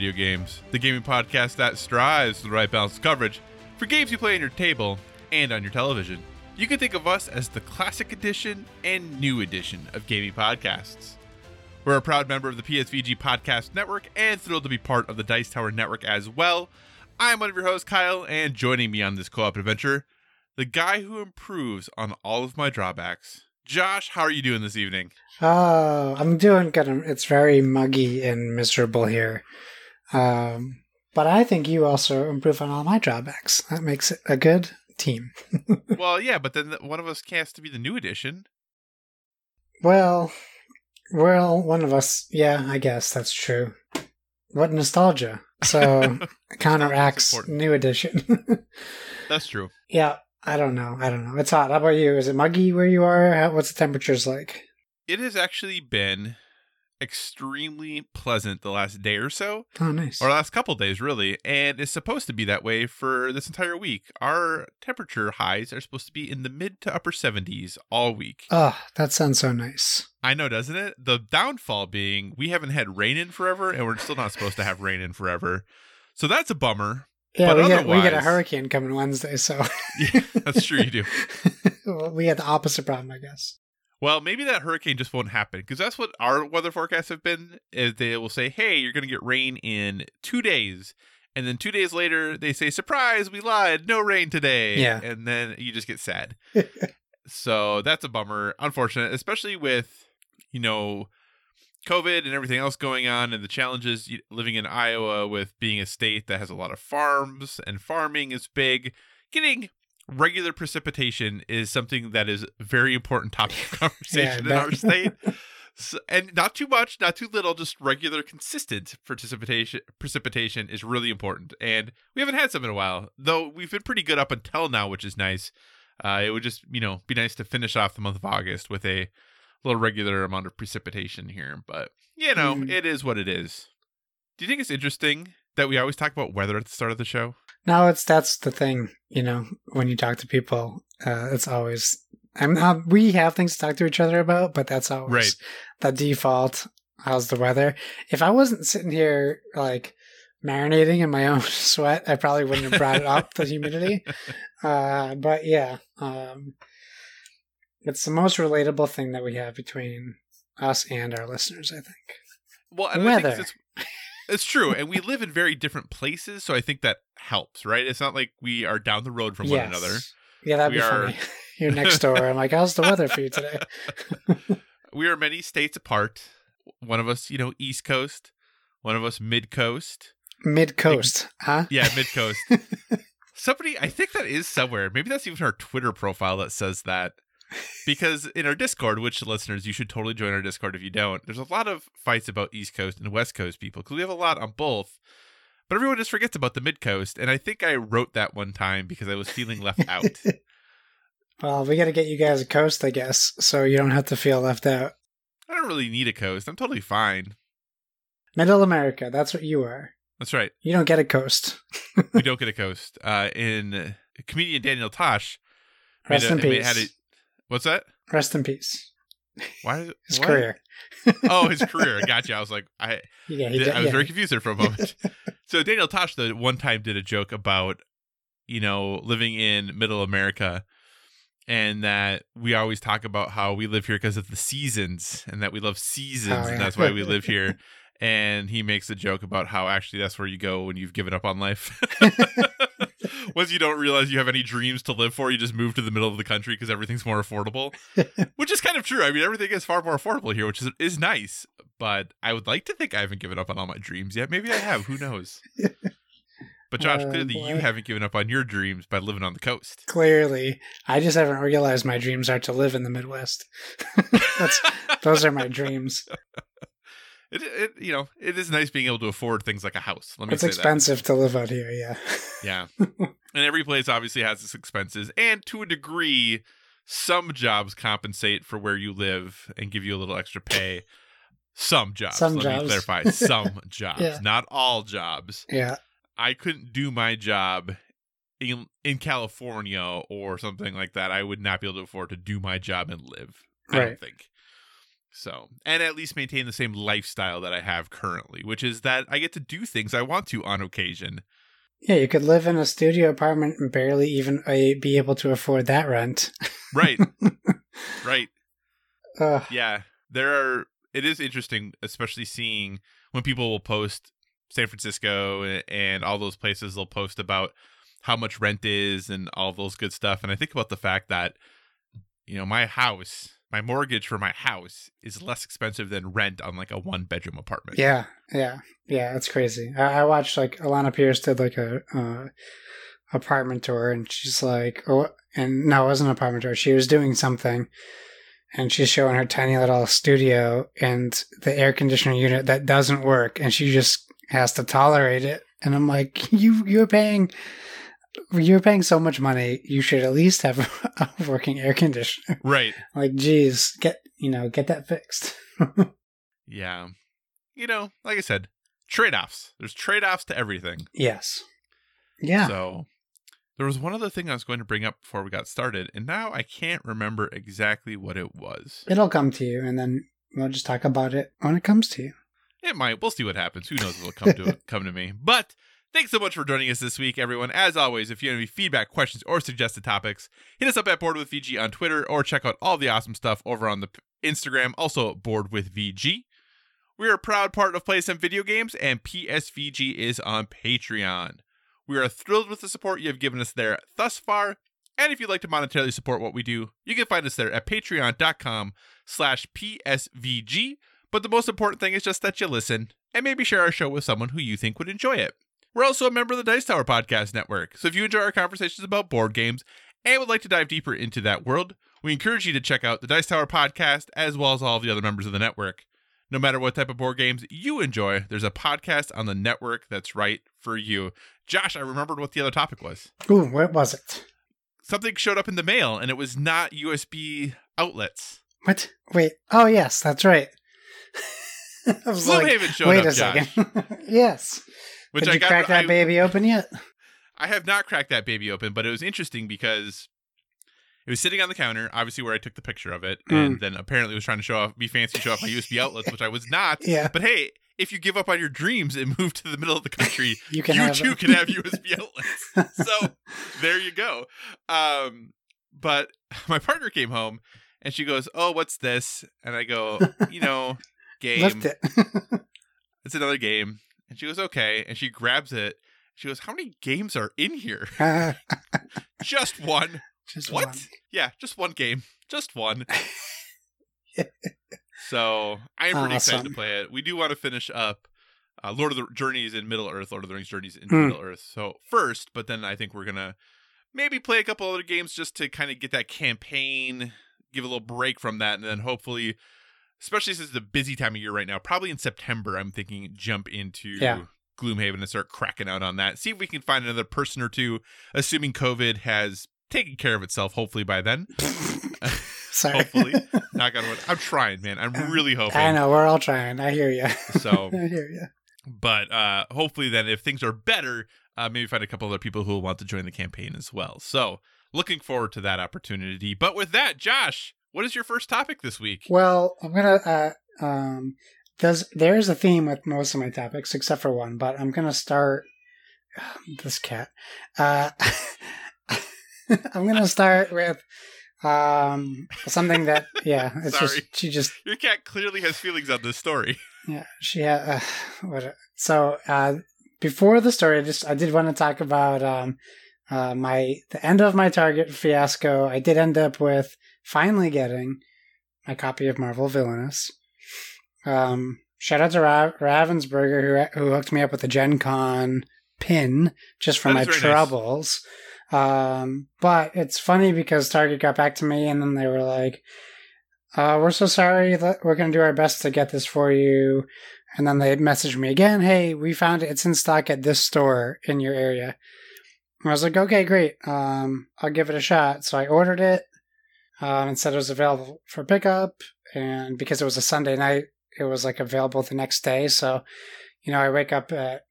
Video Games, the gaming podcast that strives for the right balance of coverage for games you play on your table and on your television. You can think of us as the classic edition and new edition of gaming podcasts. We're a proud member of the PSVG Podcast Network and thrilled to be part of the Dice Tower Network as well. I'm one of your hosts, Kyle, and joining me on this co op adventure, the guy who improves on all of my drawbacks. Josh, how are you doing this evening? Oh, I'm doing good. It's very muggy and miserable here. Um, but I think you also improve on all my drawbacks. That makes it a good team. well, yeah, but then one of us has to be the new edition. Well, well, one of us. Yeah, I guess that's true. What nostalgia? So counteracts new edition. That's true. yeah, I don't know. I don't know. It's hot. How about you? Is it muggy where you are? How, what's the temperatures like? It has actually been extremely pleasant the last day or so, Oh, nice. or last couple days, really, and it's supposed to be that way for this entire week. Our temperature highs are supposed to be in the mid to upper 70s all week. Oh, that sounds so nice. I know, doesn't it? The downfall being we haven't had rain in forever, and we're still not supposed to have rain in forever. So that's a bummer. Yeah, But we get we get a hurricane coming Wednesday, so Yeah, that's true, you do. Well, we had the opposite problem, I guess. Well, maybe that hurricane just won't happen because that's what our weather forecasts have been. Is they will say, "Hey, you're going to get rain in two days," and then two days later they say, "Surprise, we lied, no rain today." Yeah. and then you just get sad. so that's a bummer, unfortunate, especially with you know COVID and everything else going on, and the challenges living in Iowa with being a state that has a lot of farms and farming is big. Getting regular precipitation is something that is very important topic of conversation in our state. So, and not too much, not too little, just regular, consistent precipitation. Precipitation is really important, and we haven't had some in a while. Though we've been pretty good up until now, which is nice. Uh, it would just, you know, be nice to finish off the month of August with a little regular amount of precipitation here. But you know, Mm. it is what it is. Do you think it's interesting that we always talk about weather at the start of the show? No, it's that's the thing. You know, when you talk to people, uh, it's always. I'm not, we have things to talk to each other about, but that's always Right. the default. How's the weather? If I wasn't sitting here like marinating in my own sweat, I probably wouldn't have brought it up. The humidity, uh, but yeah, um, it's the most relatable thing that we have between us and our listeners. I think. Well, and I think Weather. It's, true, and we live in very different places, so I think that helps, right? It's not like we are down the road from one another. Yeah, that'd We be are- funny. You're next door. I'm like, how's the weather for you today? we are many states apart. One of us, you know, East Coast. One of us, Mid Coast. Mid coast, huh? Yeah, Mid Coast. Somebody, I think that is somewhere. Maybe that's even our Twitter profile that says that. Because in our Discord, which listeners, you should totally join our Discord if you don't, there's a lot of fights about East Coast and West Coast people because we have a lot on both. But everyone just forgets about the Mid Coast. And I think I wrote that one time because I was feeling left out. Well, we got to get you guys a coast, I guess, so you don't have to feel left out. I don't really need a coast. I'm totally fine. Middle America, that's what you are. That's right. You don't get a coast. We don't get a coast. Uh, in comedian Daniel Tosh, made Rest a- in made- had a- what's that? Rest in peace. Why? Is, His what? career. Oh, his career. Gotcha. I was like, I, Yeah, he I was yeah. very confused there for a moment. so Daniel Tosh, the one time did a joke about, you know, living in Middle America, and that we always talk about how we live here because of the seasons, and that we love seasons, Oh, and that's why we live here. And he makes a joke about how actually that's where you go when you've given up on life. Once you don't realize you have any dreams to live for, you just move to the middle of the country because everything's more affordable. which is kind of true. I mean, everything is far more affordable here, which is is nice. But I would like to think I haven't given up on all my dreams yet. Maybe I have. Who knows? But Josh, Oh, clearly you haven't given up on your dreams by living on the coast. Clearly, I just haven't realized my dreams are to live in the Midwest. That's those are my dreams. It, it, you know, it is nice being able to afford things like a house. Let me It's expensive to live out here. Yeah. Yeah, and every place obviously has its expenses, and to a degree, some jobs compensate for where you live and give you a little extra pay. Some jobs. Some let jobs. me clarify. Some jobs, Yeah. not all jobs. Yeah. I couldn't do my job in in California or something like that. I would not be able to afford to do my job and live. I don't think. So, and at least maintain the same lifestyle that I have currently, which is that I get to do things I want to on occasion. Yeah, you could live in a studio apartment and barely even uh, be able to afford that rent. Right. right. Ugh. Yeah. There are it is interesting especially seeing when people will post San Francisco and all those places they'll post about how much rent is and all those good stuff and I think about the fact that you know my house my mortgage for my house is less expensive than rent on like a one bedroom apartment. Yeah, yeah, yeah. It's crazy. I, I watched like Alana Pierce did like a uh, apartment tour, and she's like, oh, and no, it wasn't an apartment tour. She was doing something, and she's showing her tiny little studio and the air conditioner unit that doesn't work, and she just has to tolerate it. And I'm like, you you're paying. You're paying so much money. You should at least have a working air conditioner. Right. Like, geez, get you know, get that fixed. Yeah. You know, like I said, trade-offs. There's trade-offs to everything. yes. Yeah. So there was one other thing I was going to bring up before we got started, and now I can't remember exactly what it was. It'll come to you, and then we'll just talk about it when it comes to you. It might. We'll see what happens. Who knows It'll come to come to me. But thanks so much for joining us this week, everyone. As always, if you have any feedback, questions, or suggested topics, hit us up at Board with VG on Twitter or check out all the awesome stuff over on the Instagram, also Board with VG. We are a proud part of Play Some Video Games, and PSVG is on Patreon. We are thrilled with the support you have given us there thus far. And if you'd like to monetarily support what we do, you can find us there at patreon.com slash PSVG. But the most important thing is just that you listen and maybe share our show with someone who you think would enjoy it. We're also a member of the Dice Tower Podcast Network, so if you enjoy our conversations about board games and would like to dive deeper into that world, we encourage you to check out the Dice Tower Podcast as well as all of the other members of the network. No matter what type of board games you enjoy, there's a podcast on the network that's right for you. Josh, I remembered what the other topic was. Ooh, what was it? Something showed up in the mail and it was not USB outlets. What? Wait. Oh, yes, that's right. I was like, Gloomhaven showed wait up, a second. yes. Which Did I you got crack that I- baby open yet? I have not cracked that baby open, but it was interesting because it was sitting on the counter, obviously where I took the picture of it, Mm. and then apparently was trying to show off, be fancy, show off my USB outlets, which I was not. Yeah. But hey, if you give up on your dreams and move to the middle of the country, You can you too it. can have USB outlets. So there you go. Um, but my partner came home and she goes, "Oh, what's this?" And I go, "You know, game. It's another game." And she goes, "Okay." And she grabs it. She goes, "How many games are in here?" Just one. Just What? one. Yeah, just one game. Just one. so I'm pretty excited to play it. We do want to finish up uh, Lord of the Journeys in Middle Earth, Lord of the Rings Journeys in Hmm. Middle Earth. So first, but then I think we're gonna maybe play a couple other games just to kind of get that campaign, give a little break from that, and then hopefully, especially since it's a busy time of year right now, probably in September, I'm thinking jump into Yeah. Gloomhaven and start cracking out on that. See if we can find another person or two, assuming COVID has taken care of itself. Hopefully by then. Sorry. Hopefully. Knock on wood. I'm trying, man. I'm really hoping. I know we're all trying. I hear you. So, I hear you. but uh hopefully then, if things are better, uh, maybe find a couple other people who will want to join the campaign as well. So, looking forward to that opportunity. But with that, Josh, what is your first topic this week? Well, I'm gonna. Uh, um, does there is a theme with most of my topics except for one, but I'm gonna start. this cat. Uh, I'm gonna start with um something that yeah it's Sorry. just she just Your cat clearly has feelings on this story. yeah she had uh, what so uh before the story I just I did want to talk about um uh my the end of my target fiasco I did end up with finally getting my copy of Marvel Villainous um shout out to Ra- Ravensburger who who hooked me up with the Gen Con pin just for my very nice. troubles. Um, but it's funny because Target got back to me and then they were like, uh, we're so sorry that we're going to do our best to get this for you. And then they messaged me again, hey, we found it. It's in stock at this store in your area. And I was like, okay, great. Um, I'll give it a shot. So I ordered it um, and said it was available for pickup. And because it was a Sunday night, it was like available the next day. So, you know, I wake up at,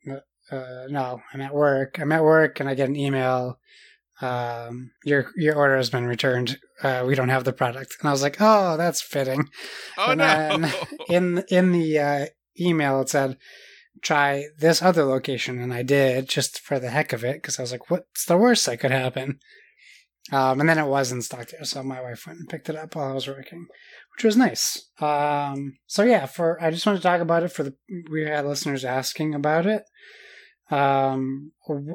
uh, no, I'm at work. I'm at work and I get an email. Um, your your order has been returned. Uh, we don't have the product. And I was like, oh, that's fitting. Oh And no! then In in the uh, email, it said, try this other location, and I did just for the heck of it because I was like, what's the worst that could happen? Um, and then it was in stock there, so my wife went and picked it up while I was working, which was nice. Um, so yeah, for I just wanted to talk about it for the we had listeners asking about it. Um,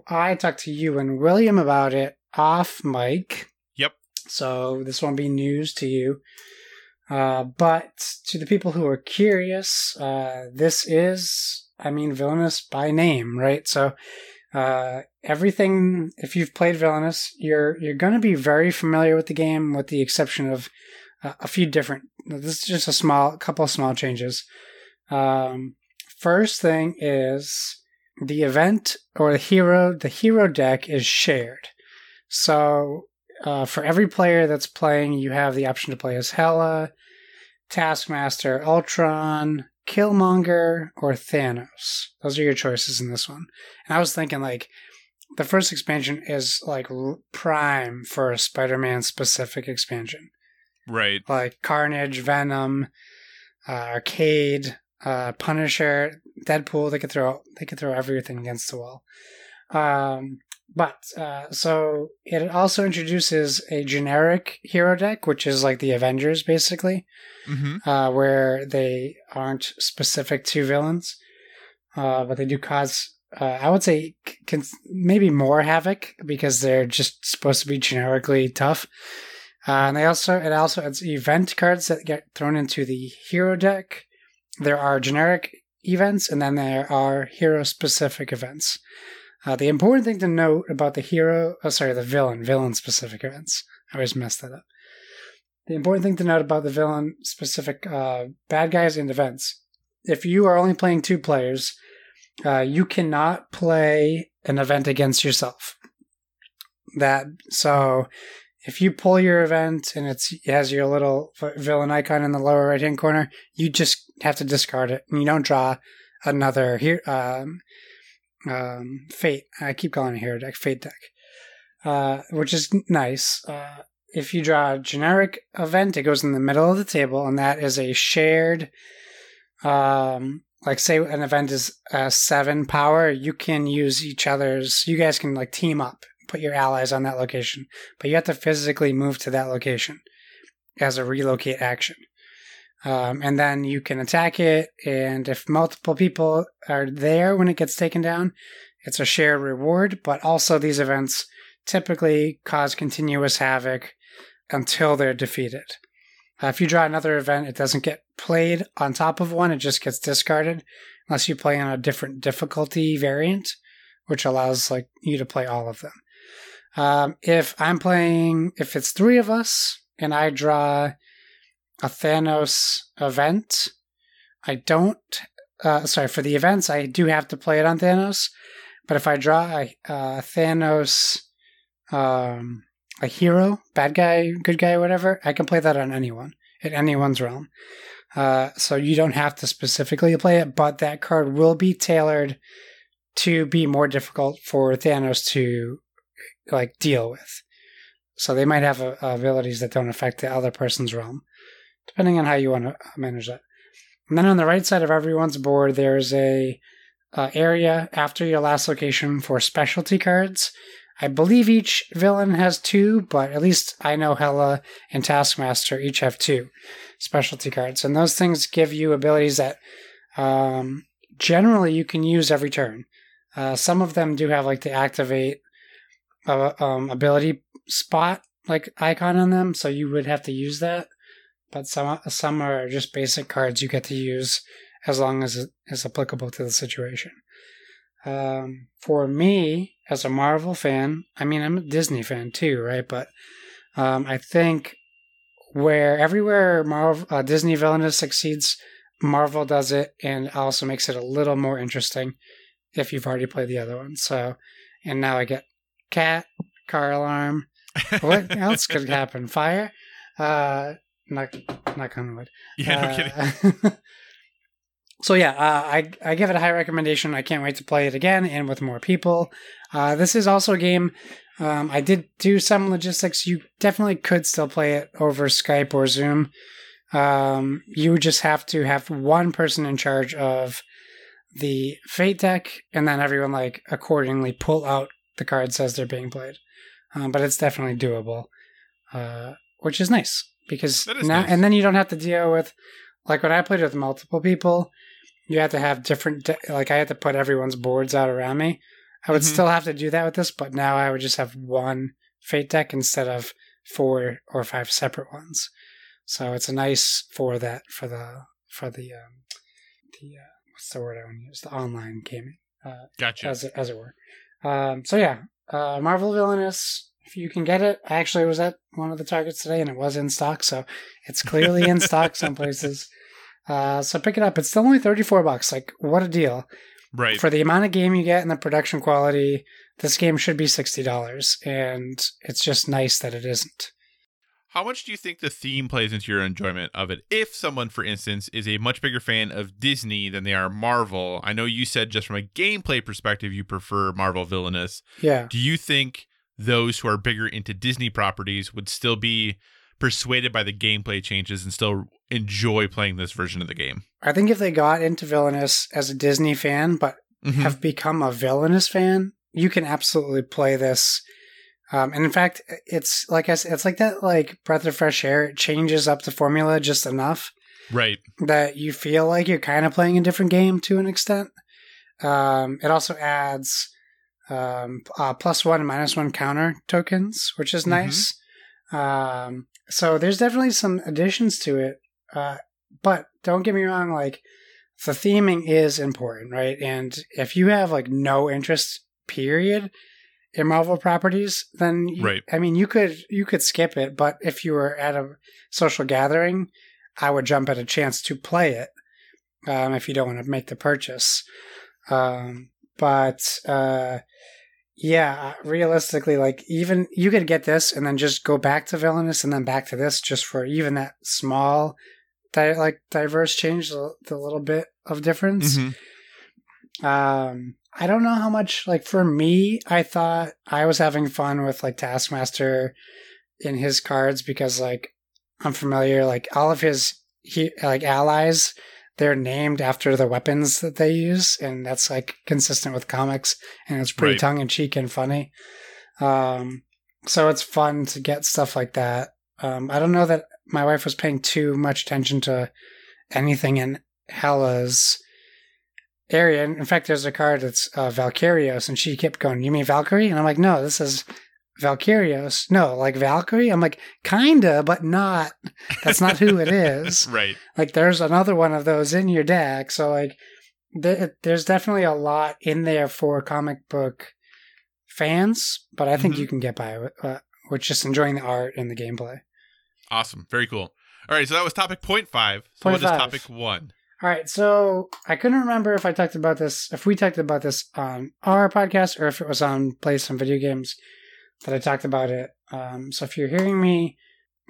I talked to you and William about it off mic. Yep. So this won't be news to you. Uh, but to the people who are curious, uh, this is, I mean, Villainous by name, right? So, uh, everything, if you've played Villainous, you're, you're going to be very familiar with the game with the exception of uh, a few different, this is just a small, couple of small changes. Um, first thing is the event or the hero, the hero deck is shared. So, uh, for every player that's playing, you have the option to play as Hela, Taskmaster, Ultron, Killmonger, or Thanos. Those are your choices in this one. And I was thinking, like, the first expansion is like prime for a Spider Man specific expansion. right. Like Carnage, Venom, uh, Arcade, uh, Punisher, Deadpool, they could throw they could throw everything against the wall. Um, but uh, so it also introduces a generic hero deck, which is like the Avengers, basically, Mm-hmm. uh, where they aren't specific to villains, uh, but they do cause. Uh, I would say can, maybe more havoc because they're just supposed to be generically tough. Uh, and they also it also it's event cards that get thrown into the hero deck. There are generic events, and then there are hero specific events. Uh, the important thing to note about the hero, oh, sorry, the villain, villain specific events. I always mess that up. The important thing to note about the villain specific uh, bad guys and events. If you are only playing two players, uh, you cannot play an event against yourself. That so, if you pull your event and it's, it has your little villain icon in the lower right hand corner, you just have to discard it, and you don't draw another here. Um, um, fate. I keep calling it hero deck, fate deck, uh, which is nice. Uh, if you draw a generic event, it goes in the middle of the table, and that is a shared. Um, like say an event is uh, seven power, you can use each other's. You guys can like team up, put your allies on that location, but you have to physically move to that location as a relocate action. Um, and then you can attack it, and if multiple people are there when it gets taken down, it's a shared reward. But also, these events typically cause continuous havoc until they're defeated. Uh, if you draw another event, it doesn't get played on top of one, it just gets discarded unless you play on a different difficulty variant, which allows like you to play all of them. Um, if I'm playing, if it's three of us and I draw a Thanos event, I don't. Uh, sorry, for the events, I do have to play it on Thanos. But if I draw a, a Thanos, um, a hero, bad guy, good guy, whatever, I can play that on anyone in anyone's realm. Uh, so you don't have to specifically play it, but that card will be tailored to be more difficult for Thanos to like deal with. So they might have uh, abilities that don't affect the other person's realm, depending on how you want to manage that. And then on the right side of everyone's board, there's a uh, area after your last location for specialty cards. I believe each villain has two, but at least I know Hela and Taskmaster each have two specialty cards. And those things give you abilities that um, generally you can use every turn. Uh, some of them do have like the activate uh, um, ability spot like icon on them, so you would have to use that. But some some are just basic cards you get to use as long as it is applicable to the situation. Um, for me, as a Marvel fan, I mean, I'm a Disney fan too, right? But um, I think where everywhere Marvel uh, Disney villainous succeeds, Marvel does it and also makes it a little more interesting if you've already played the other one. So, and now I get cat, car alarm. What else could happen? Fire? Uh, knock, knock on wood. Yeah, no Uh, kidding. so yeah, uh, I I give it a high recommendation. I can't wait to play it again and with more people. Uh, this is also a game. Um, I did do some logistics. You definitely could still play it over Skype or Zoom. Um, you just have to have one person in charge of the fate deck, and then everyone like accordingly pull out the cards as they're being played. Um, but it's definitely doable, uh, which is nice because now nice. and then you don't have to deal with like when I played with multiple people. You have to have different like I had to put everyone's boards out around me. I would Mhm. still have to do that with this, but now I would just have one fate deck instead of four or five separate ones. So it's a nice for that for the for the um the uh, what's the word I want to use the online gaming uh, Gotcha. as it, as it were. Um, so yeah, uh, Marvel Villainous. If you can get it, I actually was at one of the targets today and it was in stock, so it's clearly in stock some places. Uh, so pick it up. It's still only thirty four bucks. Like what a deal right. for the amount of game you get and the production quality. This game should be sixty dollars, and it's just nice that it isn't. How much do you think the theme plays into your enjoyment of it? If someone, for instance, is a much bigger fan of Disney than they are Marvel, I know you said just from a gameplay perspective you prefer Marvel Villainous. Yeah. Do you think those who are bigger into Disney properties would still be persuaded by the gameplay changes and still enjoy playing this version of the game? I think if they got into Villainous as a Disney fan, but Mhm. have become a Villainous fan, you can absolutely play this. Um, and in fact, it's like I said, it's like that like breath of fresh air. It changes up the formula just enough Right. that you feel like you're kind of playing a different game to an extent. Um, it also adds um, uh, plus one and minus one counter tokens, which is Mhm. nice. Um, so there's definitely some additions to it. Uh, but don't get me wrong, like the theming is important, right? And if you have like no interest, period, in Marvel properties, then you, Right. I mean, you could you could skip it. But if you were at a social gathering, I would jump at a chance to play it. Um, if you don't want to make the purchase, um, but uh, yeah, realistically, like even you could get this and then just go back to villainous and then back to this just for even that small, di- like diverse change, the, the little bit of difference. Mhm. Um, I don't know how much. Like for me, I thought I was having fun with like Taskmaster in his cards because like I'm familiar. Like all of his he like allies, they're named after the weapons that they use, and that's like consistent with comics, and it's pretty Right. tongue in cheek and funny. Um, so it's fun to get stuff like that. Um, I don't know that my wife was paying too much attention to anything in Hela's area. And in fact, there's a card that's uh, Valkyrios, and she kept going, "You mean Valkyrie?" And I'm like, "No, this is Valkyrios. No, like Valkyrie." I'm like, "Kinda, but not. That's not who it is." Right. like, there's another one of those in your deck. So like, there, there's definitely a lot in there for comic book fans, but I think Mhm. you can get by with, uh, with just enjoying the art and the gameplay. Awesome. Very cool. All right. So that was topic point five. So Point what is five. topic one? All right, so I couldn't remember if I talked about this, if we talked about this on our podcast, or if it was on Play Some Video Games that I talked about it. Um, so if you're hearing me,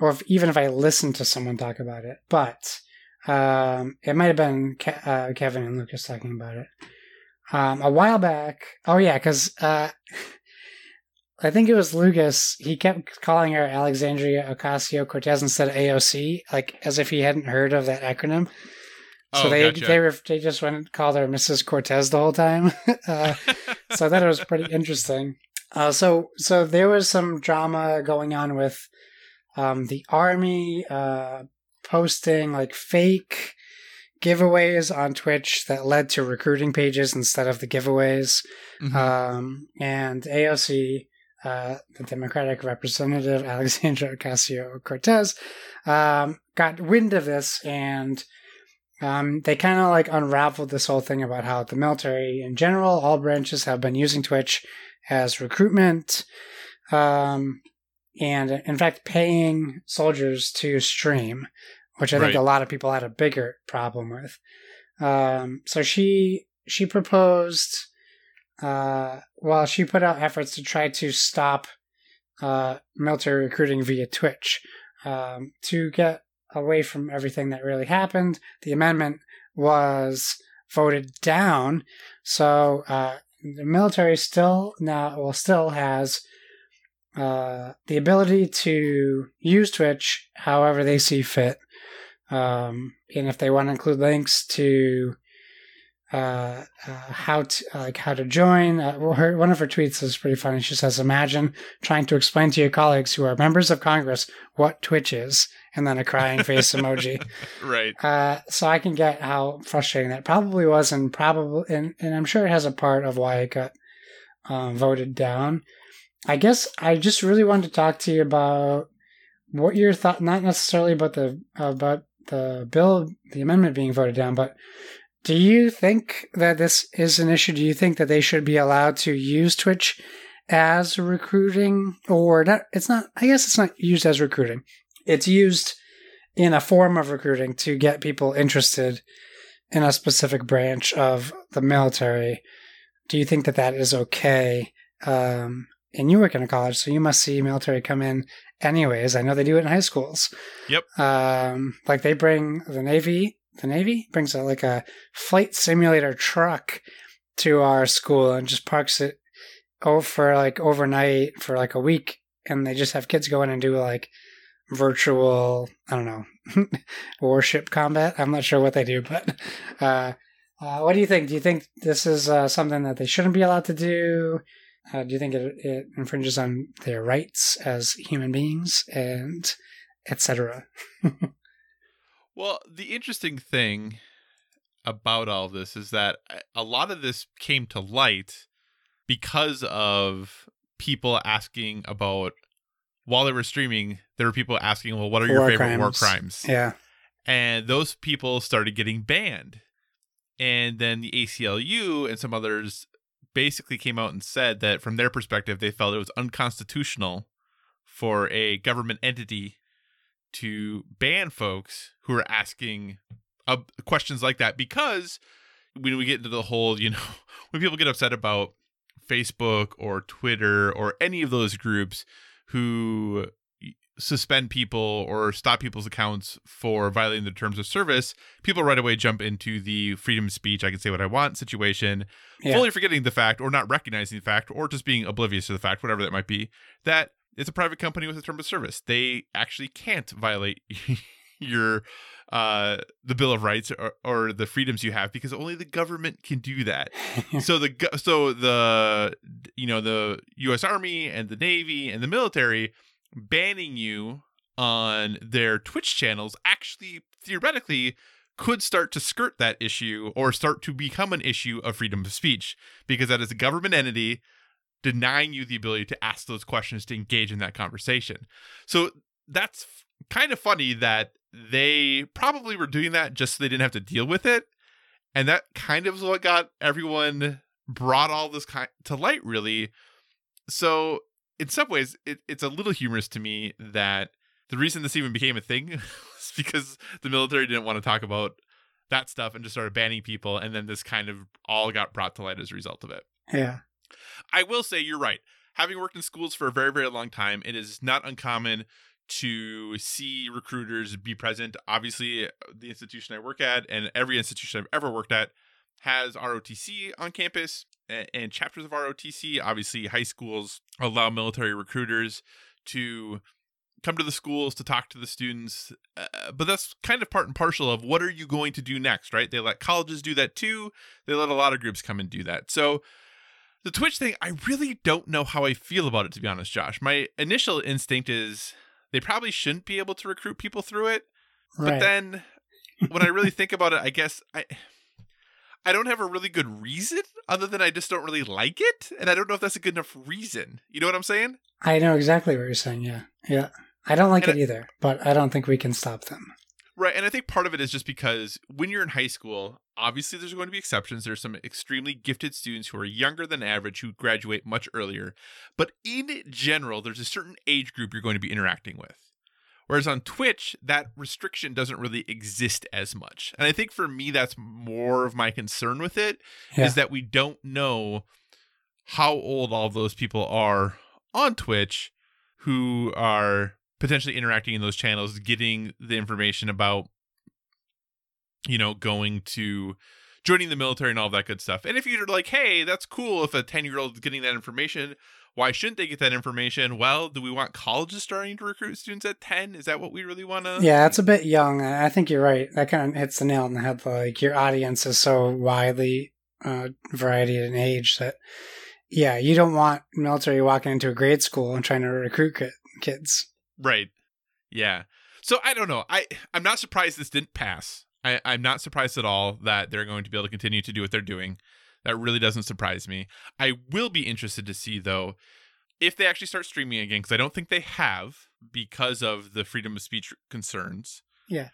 or if, even if I listened to someone talk about it, but um, it might have been Ke- uh, Kevin and Lucas talking about it um, a while back. Oh yeah, because uh, I think it was Lucas. He kept calling her Alexandria Ocasio Cortez instead of AOC, like as if he hadn't heard of that acronym. So Oh, they gotcha. they were they just went and called her Mrs. Cortez the whole time. uh, so I thought it was pretty interesting. Uh, so so there was some drama going on with um, the army uh, posting like fake giveaways on Twitch that led to recruiting pages instead of the giveaways. Mhm. Um, and AOC, uh, the Democratic representative Alexandra Ocasio Cortez, um, got wind of this and um, they kind of like unraveled this whole thing about how the military in general, all branches have been using Twitch as recruitment, um, and in fact, paying soldiers to stream, which I think Right. a lot of people had a bigger problem with. Um, so she she proposed, uh, well, she put out efforts to try to stop uh, military recruiting via Twitch um, to get away from everything that really happened. The amendment was voted down, so uh, the military still now well still has uh, the ability to use Twitch however they see fit, um, and if they want to include links to uh, uh, how to like how to join. Uh, her, one of her tweets is pretty funny. She says, "Imagine trying to explain to your colleagues who are members of Congress what Twitch is," and then a crying face emoji. Right. Uh, so I can get how frustrating that probably was, and probably, and, and I'm sure it has a part of why it got um, voted down. I guess I just really wanted to talk to you about what your thought, not necessarily about the about the bill, the amendment being voted down, but do you think that this is an issue? Do you think that they should be allowed to use Twitch as recruiting, or not? It's not. I guess it's not used as recruiting. It's used in a form of recruiting to get people interested in a specific branch of the military. Do you think that that is okay? Um, and you work in a college, so you must see military come in anyways. I know they do it in high schools. Yep. Um, like they bring the Navy. The Navy brings a, like a flight simulator truck to our school and just parks it over for like overnight for like a week, and they just have kids go in and do like virtual. I don't know warship combat. I'm not sure what they do, but uh, uh, what do you think? Do you think this is uh, something that they shouldn't be allowed to do? Uh, do you think it, it infringes on their rights as human beings and etc.? Well, the interesting thing about all this is that eh, a lot of this came to light because of people asking about while they were streaming, there were people asking, "Well, what are your War favorite war crimes. crimes?" Yeah, and those people started getting banned. And then the ACLU and some others basically came out and said that from their perspective, they felt it was unconstitutional for a government entity to ban folks who are asking uh, questions like that because when we get into the whole, you know, when people get upset about Facebook or Twitter or any of those groups who suspend people or stop people's accounts for violating the terms of service, people right away jump into the freedom of speech, I can say what I want situation, yeah, fully forgetting the fact or not recognizing the fact or just being oblivious to the fact, whatever that might be, that it's a private company with a term of service. They actually can't violate your uh the bill of rights or, or the freedoms you have because only the government can do that so the so the you know the US Army and the Navy and the military banning you on their Twitch channels actually theoretically could start to skirt that issue or start to become an issue of freedom of speech because that is a government entity denying you the ability to ask those questions to engage in that conversation. So that's f- kind of funny that they probably were doing that just so they didn't have to deal with it. And that kind of is what got everyone brought all this kind to light, really. So, in some ways, it, it's a little humorous to me that the reason this even became a thing was because the military didn't want to talk about that stuff and just started banning people. And then this kind of all got brought to light as a result of it. yeah, I will say you're right. Having worked in schools for a very, very long time, it is not uncommon to see recruiters be present. Obviously, the institution I work at and every institution I've ever worked at has ROTC on campus and chapters of ROTC. Obviously, high schools allow military recruiters to come to the schools to talk to the students. Uh, but that's kind of part and partial of what are you going to do next, right? They let colleges do that too. They let a lot of groups come and do that. So, the Twitch thing, I really don't know how I feel about it, to be honest, Josh. My initial instinct is they probably shouldn't be able to recruit people through it. But then when I really think about it, I guess I I don't have a really good reason other than I just don't really like it. And I don't know if that's a good enough reason. You know what I'm saying? I know exactly what you're saying. Yeah, yeah. I don't like And it either, but I don't think we can stop them. Right. And I think part of it is just because when you're in high school, obviously there's going to be exceptions. There's some extremely gifted students who are younger than average who graduate much earlier. But in general, there's a certain age group you're going to be interacting with. Whereas on Twitch, that restriction doesn't really exist as much. And I think for me, that's more of my concern with it is Yeah. that we don't know how old all those people are on Twitch who are potentially interacting in those channels, getting the information about, you know, going to joining the military and all that good stuff. And if you're like, hey, that's cool if a 10 year old is getting that information, why shouldn't they get that information? Well, do we want colleges starting to recruit students at 10? Is that what we really want to? Yeah, that's a bit young. I think you're right. That kind of hits the nail on the head. Like your audience is so widely uh, variety in age that, yeah, you don't want military walking into a grade school and trying to recruit kids. Right. Yeah. So I don't know. I I'm not surprised this didn't pass. I, I'm not surprised at all that they're going to be able to continue to do what they're doing. That really doesn't surprise me. I will be interested to see though if they actually start streaming again because I don't think they have because of the freedom of speech concerns. Yeah.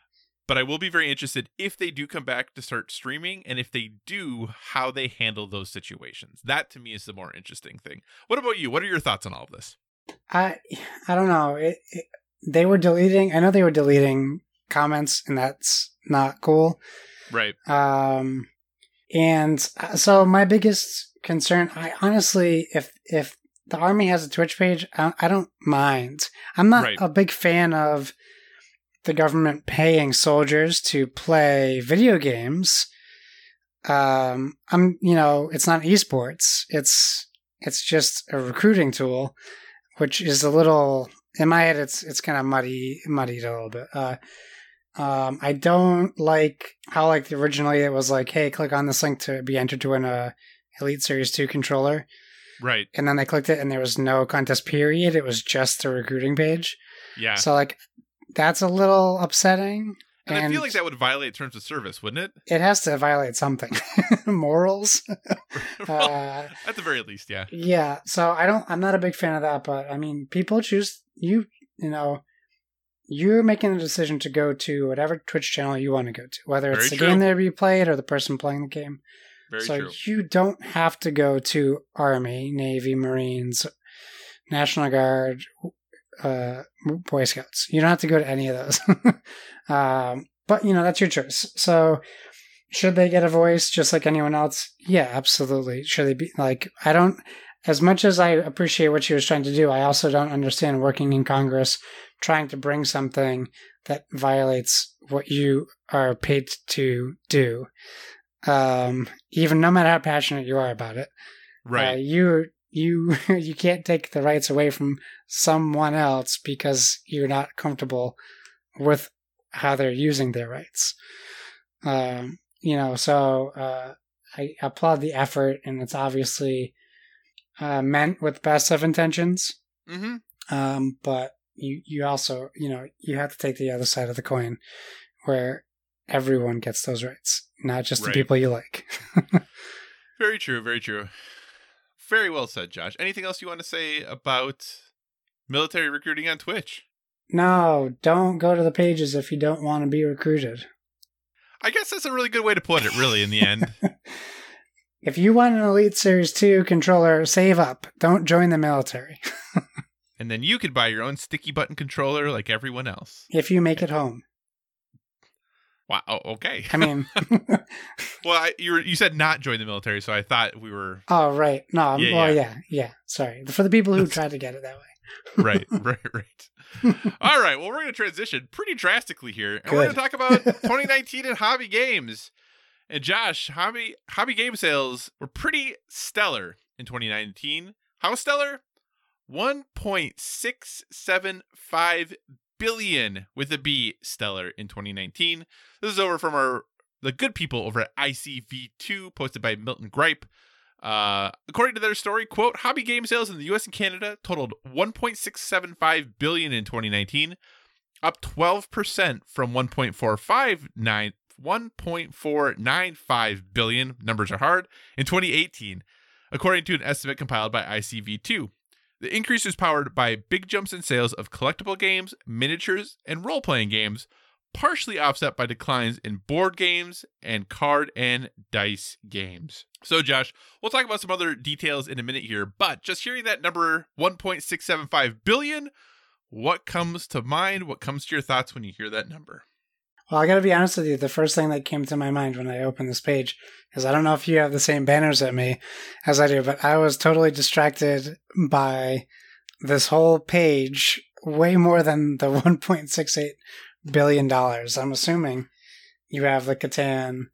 But I will be very interested if they do come back to start streaming and if they do, how they handle those situations. That to me is the more interesting thing. What about you? What are your thoughts on all of this? I I don't know. It, it, they were deleting. I know they were deleting comments, and that's not cool. Right. Um, and uh, so my biggest concern, I honestly, if if the army has a Twitch page, I, I don't mind. I'm not Right. a big fan of the government paying soldiers to play video games. Um, I'm, you know, it's not esports. It's it's just a recruiting tool, which is a little in my head. It's it's kind of muddy, muddied a little bit. Uh, um, I don't like how like originally it was like, hey, click on this link to be entered to win a Elite Series Two controller, Right. and then I clicked it and there was no contest period. It was just the recruiting page. Yeah. So like, that's a little upsetting. And, I feel like that would violate terms of service, wouldn't it? it has to violate something, morals. Uh, At the very least, yeah. Yeah, so I don't. I'm not a big fan of that, but I mean, people choose you. You know, you're making a decision to go to whatever Twitch channel you want to go to, whether it's Very the true. game that you played or the person playing the game. Very so true. you don't have to go to Army, Navy, Marines, National Guard, uh, Boy Scouts. You don't have to go to any of those. um, but you know that's your choice. So should they get a voice just like anyone else? Yeah, absolutely. Should they be like? I don't. As much as I appreciate what she was trying to do, I also don't understand working in Congress trying to bring something that violates what you are paid to do. Um, even no matter how passionate you are about it, uh, Right. you you you can't take the rights away from someone else because you're not comfortable with how they're using their rights. Um, you know, so uh, I applaud the effort, and it's obviously uh, meant with best of intentions. mm-hmm. Um, but you you also you know you have to take the other side of the coin, where everyone gets those rights, not just Right. the people you like. Very true. Very true. Very well said, Josh. Anything else you want to say about military recruiting on Twitch? No, don't go to the pages if you don't want to be recruited. I guess that's a really good way to put it, really, in the end. If you want an Elite Series 2 controller, save up. Don't join the military. and then you could buy your own sticky button controller like everyone else. If you make it home. Wow. Oh, okay. I mean, well, I, you were, you said not join the military, so I thought we were oh, right. No, Yeah, well, yeah. yeah, yeah. Sorry. For the people who tried to get it that way. right, right, right. All right. Well, we're going to transition pretty drastically here, and we're going to talk about 2019 and hobby games. And Josh, hobby hobby game sales were pretty stellar in 2019. How stellar? 1.675 billion with a B stellar in 2019. This is over from our the good people over at ICV2, posted by Milton Griepp. Uh, according to their story, quote, hobby game sales in the US and Canada totaled 1.675 billion in 2019, up 12% from 1.459 1.495 billion, numbers are hard, in 2018, according to an estimate compiled by ICV2. The increase was powered by big jumps in sales of collectible games, miniatures, and role-playing games, partially offset by declines in board games and card and dice games. So, Josh, we'll talk about some other details in a minute here, but just hearing that number 1.675 billion, what comes to mind? What comes to your thoughts when you hear that number? Well, I got to be honest with you. The first thing that came to my mind when I opened this page is I don't know if you have the same banners at me as I do, but I was totally distracted by this whole page way more than the 1.68 billion dollars. I'm assuming you have the Catan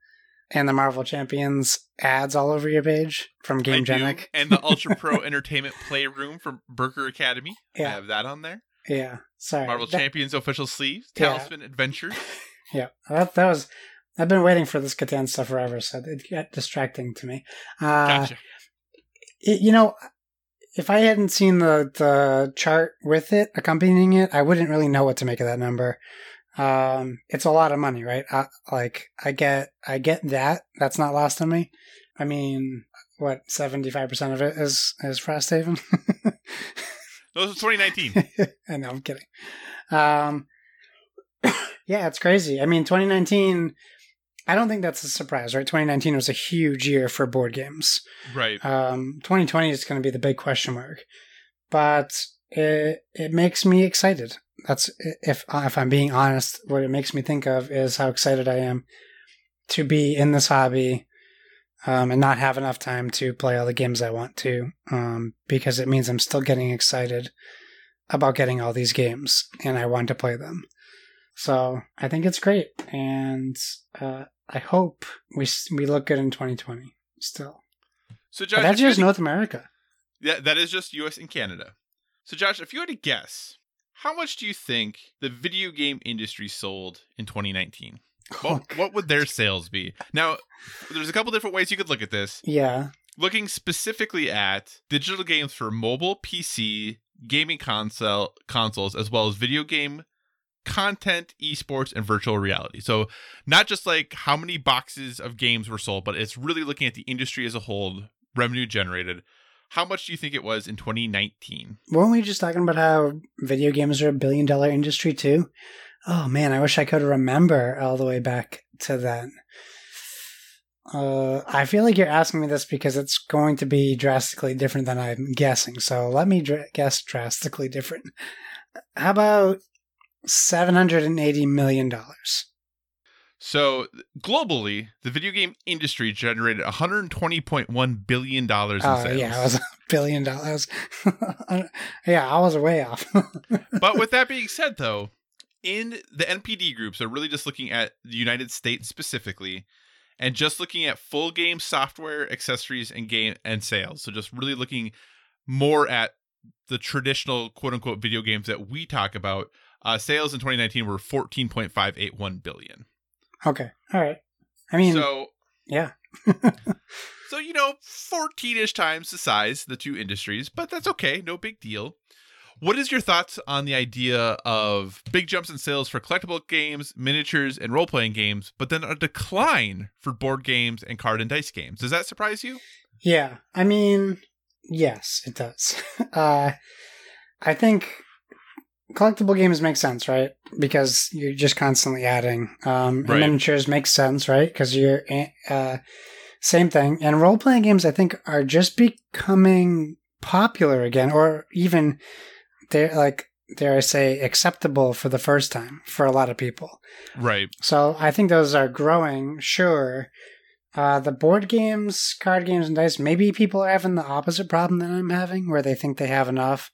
and the Marvel Champions ads all over your page from GameGenic And the Ultra Pro Entertainment Playroom from Burger Academy. Yeah. I have that on there. Yeah, sorry. Marvel That- Champions official sleeves, Yeah. Talisman Adventures. Yeah, that, that was. I've been waiting for this Catan stuff forever, so it got distracting to me. Uh, Gotcha. it, you know, if I hadn't seen the the chart with it accompanying it, I wouldn't really know what to make of that number. Um, it's a lot of money, right? I, like I get, I get that. That's not lost on me. I mean, what seventy five percent of it is is Frosthaven. Those was 2019. I know, I'm kidding. Um, yeah, it's crazy. I mean, 2019. I don't think that's a surprise, right? 2019 was a huge year for board games. right. Um, 2020 is going to be the big question mark, but it it makes me excited. That's if if I'm being honest, what it makes me think of is how excited I am to be in this hobby, um, and not have enough time to play all the games I want to, um, because it means I'm still getting excited about getting all these games, and I want to play them. So I think it's great, and uh, I hope we we look good in 2020 still. So, Josh, But that's just North America. Yeah, that is just US and Canada. So, Josh, if you had to guess, how much do you think the video game industry sold in 2019? What, what would their sales be? Now, there's a couple different ways you could look at this. Yeah. Looking specifically at digital games for mobile, PC, gaming console consoles, as well as video game content, esports, and virtual reality. So, not just like how many boxes of games were sold, but it's really looking at the industry as a whole, revenue generated. How much do you think it was in 2019? Weren't we just talking about how video games are a billion dollar industry too? Oh man, I wish I could remember all the way back to then. Uh, I feel like you're asking me this because it's going to be drastically different than I'm guessing. So let me dr- guess drastically different. How about seven hundred and eighty million dollars? So, globally, the video game industry generated 120.1 billion dollars in Oh sales. yeah, it was a billion dollars. yeah, I was way off. but with that being said, though, in the NPD groups are really just looking at the United States specifically, and just looking at full game software, accessories, and game and sales. So just really looking more at the traditional quote unquote video games that we talk about. Uh, sales in 2019 were 14.581 billion. okay, all right. I mean, so yeah. So, you know, 14 ish times the size, the two industries, but that's okay. No big deal. What is your thoughts on the idea of big jumps in sales for collectible games, miniatures, and role playing games, but then a decline for board games and card and dice games? Does that surprise you? Yeah, I mean, yes, it does. Uh, I think collectible games make sense, right? Because you're just constantly adding. Um, Right. miniatures make sense, right? Because you're uh, same thing. And role playing games, I think, are just becoming popular again, or even they're like dare I say acceptable for the first time for a lot of people. Right. So I think those are growing, sure. Uh, the board games, card games, and dice, maybe people are having the opposite problem that I'm having, where they think they have enough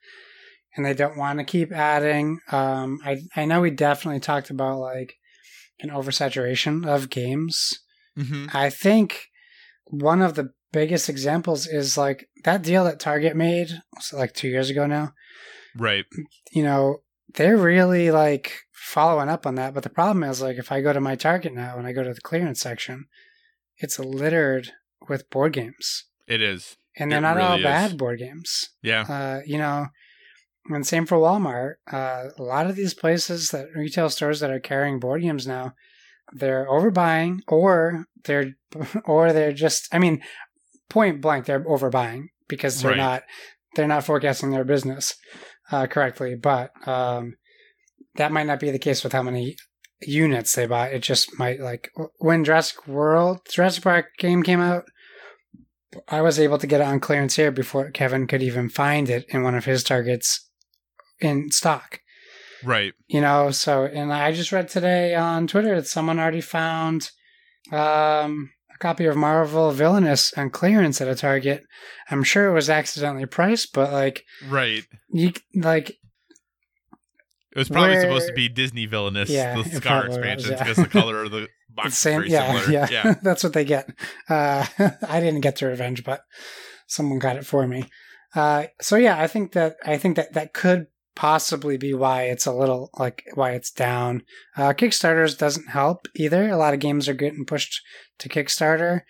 and they don't want to keep adding. Um, I, I know we definitely talked about like an oversaturation of games. Mm-hmm. I think one of the biggest examples is like that deal that Target made, it like two years ago now Right. you know, they're really like following up on that. But the problem is, like, if I go to my Target now and I go to the clearance section, it's littered with board games, It is. and they're It not all is. bad board games. Yeah. Uh, you know, and same for Walmart. Uh, a lot of these places that retail stores that are carrying board games now, they're overbuying, or they're, or they're just. I mean, point blank, they're overbuying because they're Right. not, they're not forecasting their business uh, correctly. But um, that might not be the case with how many units they bought. It just might like when Jurassic World, Jurassic Park game came out. I was able to get it on clearance here before Kevin could even find it in one of his targets in stock. Right. You know, so and I just read today on Twitter that someone already found um, a copy of Marvel Villainous on clearance at a Target. I'm sure it was accidentally priced, but like Right. you like It was probably Where- supposed to be Disney villainous, Yeah, the Scar was, yeah. because the color of the box same, very yeah, similar. yeah, yeah. that's what they get. Uh, I didn't get the revenge, but someone got it for me. Uh, so yeah, I think that I think that that could possibly be why it's a little like why it's down. Uh, Kickstarters doesn't help either. A lot of games are getting pushed to Kickstarter,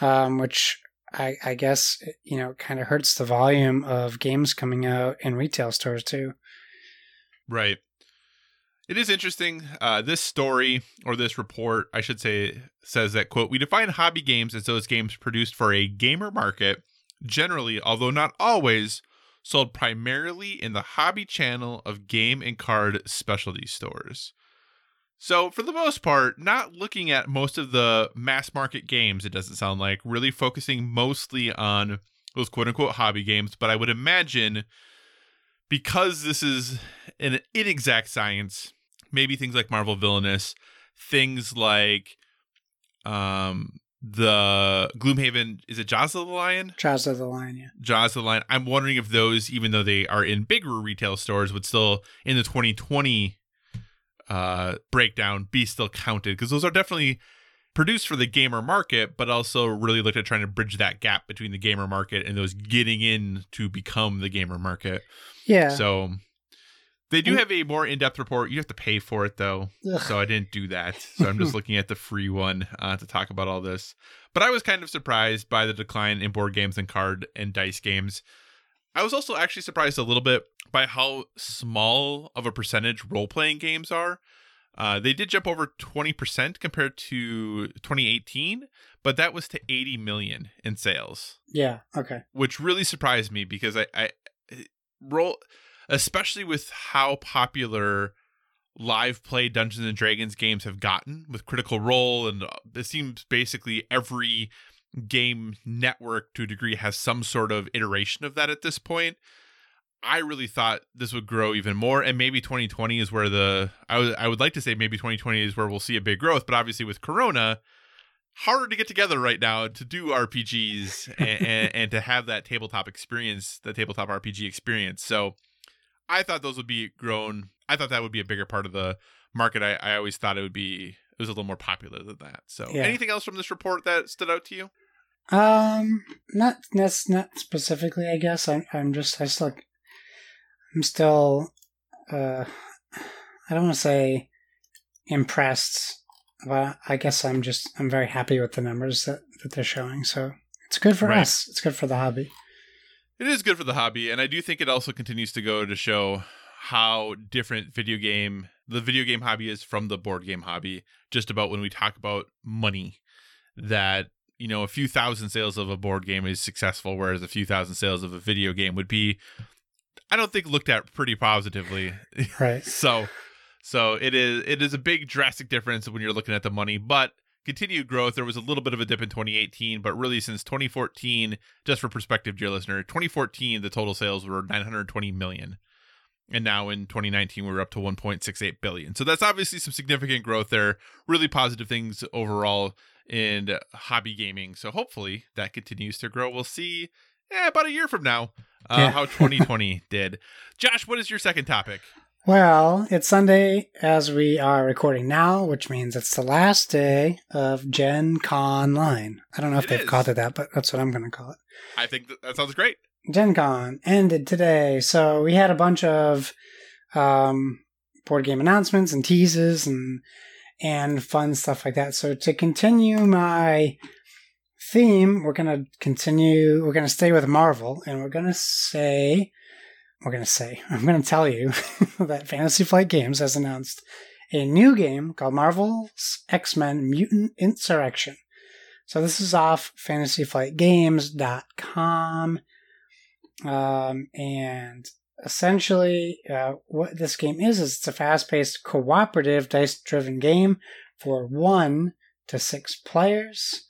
um, which I, I guess you know kind of hurts the volume of games coming out in retail stores too. Right. It is interesting. Uh, this story or this report, I should say, says that quote: "We define hobby games as those games produced for a gamer market, generally, although not always, sold primarily in the hobby channel of game and card specialty stores." So, for the most part, not looking at most of the mass market games, it doesn't sound like, really focusing mostly on those quote unquote hobby games. But I would imagine because this is an inexact science, maybe things like Marvel Villainous, things like um the Gloomhaven is it Jaws of the Lion? Jaws of the Lion, yeah. Jaws of the Lion. I'm wondering if those, even though they are in bigger retail stores, would still in the 2020 uh breakdown be still counted because those are definitely produced for the gamer market, but also really looked at trying to bridge that gap between the gamer market and those getting in to become the gamer market. Yeah. So they do have a more in-depth report. You have to pay for it though, Ugh. so I didn't do that. So I'm just looking at the free one uh, to talk about all this. But I was kind of surprised by the decline in board games and card and dice games. I was also actually surprised a little bit by how small of a percentage role-playing games are. Uh, they did jump over 20% compared to 2018, but that was to 80 million in sales yeah. Okay. which really surprised me because I, I roll especially with how popular live play Dungeons and Dragons games have gotten with Critical Role and uh, it seems basically every game network to a degree has some sort of iteration of that at this point. I really thought this would grow even more, and maybe 2020 is where the I would I would like to say maybe 2020 is where we'll see a big growth, but obviously with Corona, harder to get together right now to do RPGs and, and, and to have that tabletop experience, the tabletop RPG experience. So I thought those would be grown. I thought that would be a bigger part of the market. I, I always thought it would be it was a little more popular than that. So Yeah. anything else from this report that stood out to you? Um, not that's not specifically. I guess I'm. I'm just. I still. I'm still. Uh, I don't want to say impressed, but I guess I'm just. I'm very happy with the numbers that that they're showing. So it's good for Right. us. It's good for the hobby. It is good for the hobby, and I do think it also continues to go to show how different video game the video game hobby is from the board game hobby. Just about when we talk about money, that you know a few thousand sales of a board game is successful, whereas a few thousand sales of a video game would be, I don't think, looked at pretty positively. Right. so, so it is it is a big drastic difference when you're looking at the money, but continued growth. There was a little bit of a dip in 2018, but really since 2014, just for perspective, dear listener, 2014 the total sales were 920 million. And now in 2019 we're up to 1.68 billion. So that's obviously some significant growth there. Really positive things overall in hobby gaming. So hopefully that continues to grow. We'll see eh, about a year from now uh, Yeah. how 2020 did. Josh, what is your second topic? Well, it's Sunday as we are recording now, which means it's the last day of Gen Con Line. I don't know if It they've is. called it that, but that's what I'm going to call it. I think that, that sounds great. Gen Con ended today. So we had a bunch of um, board game announcements and teases and and fun stuff like that. So to continue my theme, we're gonna continue. We're gonna stay with Marvel, and we're gonna say, we're gonna say, I'm gonna tell you that Fantasy Flight Games has announced a new game called Marvel's X Men Mutant Insurrection. So this is off fantasyflightgames.com. Um, and essentially, uh, what this game is is it's a fast-paced, cooperative, dice-driven game for one to six players.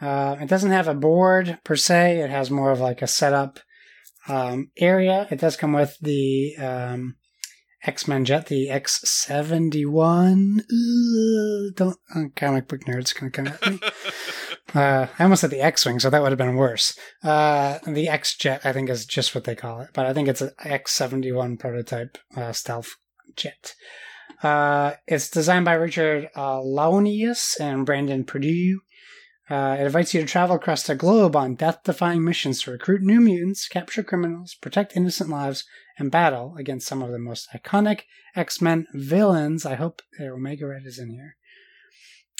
Uh, it doesn't have a board per se. It has more of like a setup um, area. It does come with the um, X Men jet, the X seventy one. Don't uh, comic book nerds gonna come at me. uh, I almost said the X wing, so that would have been worse. Uh, the X jet, I think, is just what they call it, but I think it's an X seventy one prototype uh, stealth jet. Uh, it's designed by Richard uh, Launius and Brandon Perdue. Uh, it invites you to travel across the globe on death defying missions to recruit new mutants, capture criminals, protect innocent lives, and battle against some of the most iconic X Men villains. I hope Omega Red is in here.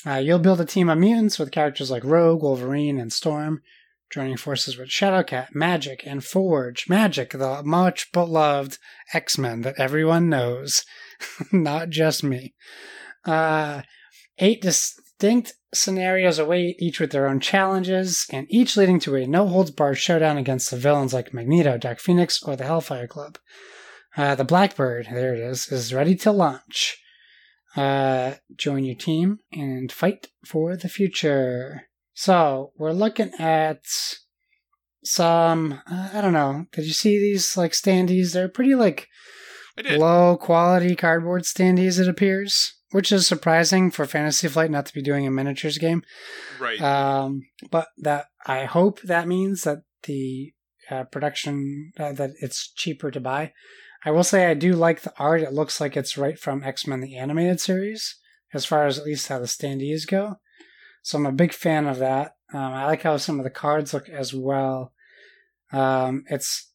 Uh, you'll build a team of mutants with characters like Rogue, Wolverine, and Storm, joining forces with Shadowcat, Magik, and Forge. Magik, the much beloved X Men that everyone knows, not just me. Uh, eight distinct scenarios await, each with their own challenges, and each leading to a no holds barred showdown against the villains like Magneto, Dark Phoenix, or the Hellfire Club. Uh, the Blackbird, there it is, is ready to launch. Uh, join your team and fight for the future. So, we're looking at some, uh, I don't know, did you see these like standees? They're pretty like low quality cardboard standees, it appears which is surprising for Fantasy Flight not to be doing a miniatures game. Right. Um, but that I hope that means that the uh, production uh, that it's cheaper to buy. I will say I do like the art. It looks like it's right from X Men the animated series, as far as at least how the standees go. So I'm a big fan of that. Um, I like how some of the cards look as well. Um, it's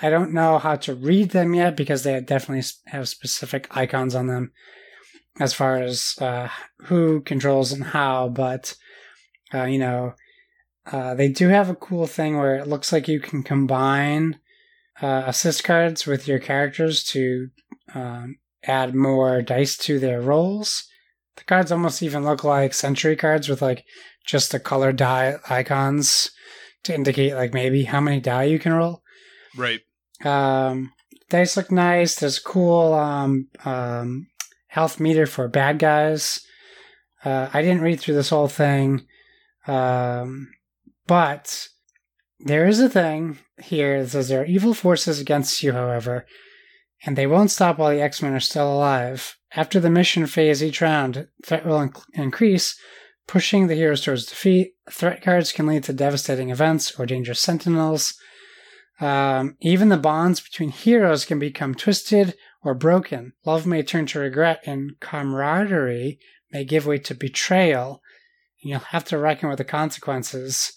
I don't know how to read them yet because they definitely have specific icons on them as far as uh, who controls and how, but uh, you know, uh, they do have a cool thing where it looks like you can combine uh, assist cards with your characters to um, add more dice to their rolls. The cards almost even look like Century cards with like just the color die icons to indicate like maybe how many die you can roll. Right. Um, dice look nice. There's cool um, um, health meter for bad guys. Uh, I didn't read through this whole thing, um, but there is a thing here that says there are evil forces against you, however, and they won't stop while the X Men are still alive. After the mission phase each round, threat will inc- increase, pushing the heroes towards defeat. Threat cards can lead to devastating events or dangerous sentinels. Um, even the bonds between heroes can become twisted or broken. Love may turn to regret, and camaraderie may give way to betrayal. And you'll have to reckon with the consequences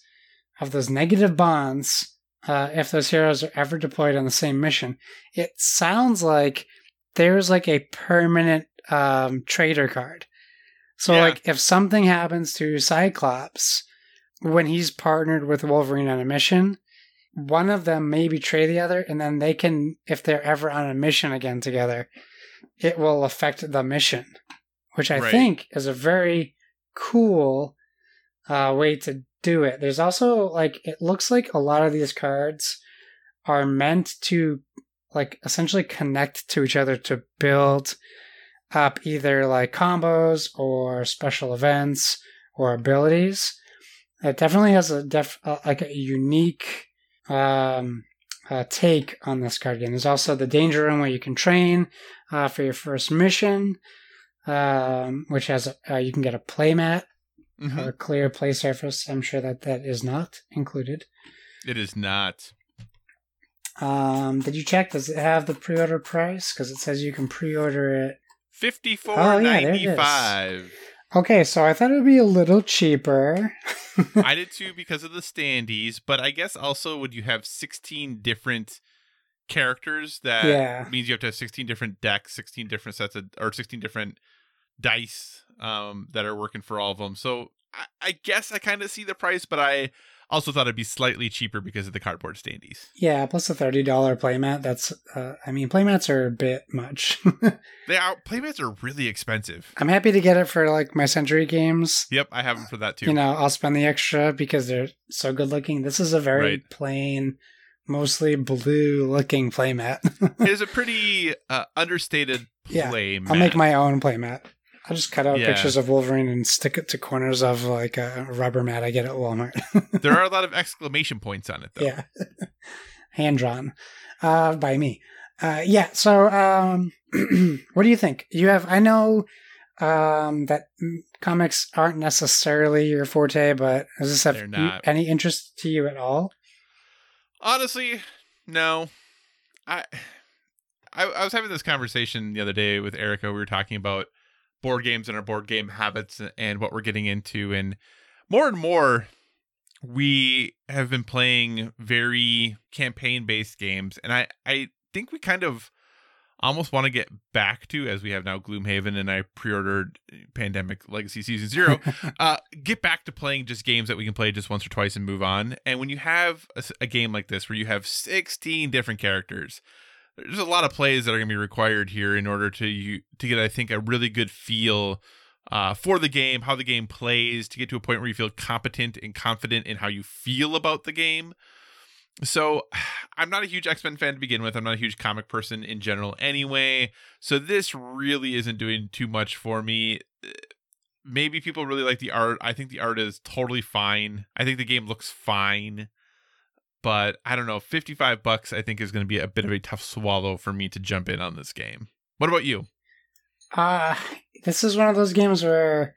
of those negative bonds uh, if those heroes are ever deployed on the same mission. It sounds like there's like a permanent um, traitor card. So, yeah. like, if something happens to Cyclops when he's partnered with Wolverine on a mission, one of them may betray the other, and then they can, if they're ever on a mission again together, it will affect the mission, which I right. think is a very cool uh, way to do it. There's also like it looks like a lot of these cards are meant to like essentially connect to each other to build up either like combos or special events or abilities. It definitely has a def uh, like a unique um, uh, take on this card game. There's also the Danger Room where you can train uh, for your first mission, um, which has a, uh, you can get a playmat mm-hmm. or a clear play surface. I'm sure that that is not included. It is not. Um, did you check? Does it have the pre-order price? Because it says you can pre-order it. Fifty four oh, ninety five. Okay, so I thought it would be a little cheaper. I did too because of the standees, but I guess also would you have 16 different characters, that yeah. means you have to have 16 different decks, 16 different sets of, or 16 different dice um, that are working for all of them. So I, I guess I kind of see the price, but I also thought it'd be slightly cheaper because of the cardboard standees. Yeah, plus a thirty dollar playmat. That's, uh, I mean, playmats are a bit much. they are playmats are really expensive. I'm happy to get it for like my Century games. Yep, I have them for that too. You know, I'll spend the extra because they're so good looking. This is a very right. plain, mostly blue looking playmat. It is a pretty uh, understated Yeah, play. I'll make my own playmat. I'll just cut out Yeah. pictures of Wolverine and stick it to corners of like a rubber mat I get at Walmart. there are a lot of exclamation points on it, though. yeah, hand drawn uh, by me. Uh, yeah. So, um, what do you think? You have. I know um, that comics aren't necessarily your forte, but does this have any interest to you at all? Honestly, no. I, I I was having this conversation the other day with Erica. We were talking about board games and our board game habits and what we're getting into, and more and more we have been playing very campaign based games, and I I think we kind of almost want to get back to as we have now Gloomhaven and I pre-ordered Pandemic Legacy Season 0 uh, get back to playing just games that we can play just once or twice and move on. And when you have a game like this where you have 16 different characters, there's a lot of plays that are going to be required here in order to you to get, I think, a really good feel uh, for the game, how the game plays, to get to a point where you feel competent and confident in how you feel about the game. So, I'm not a huge X Men fan to begin with. I'm not a huge comic person in general, anyway. So this really isn't doing too much for me maybe people really like the art. I think the art is totally fine. I think the game looks fine. But I don't know, 55 bucks I think is going to be a bit of a tough swallow for me to jump in on this game. What about you? Uh, this is one of those games where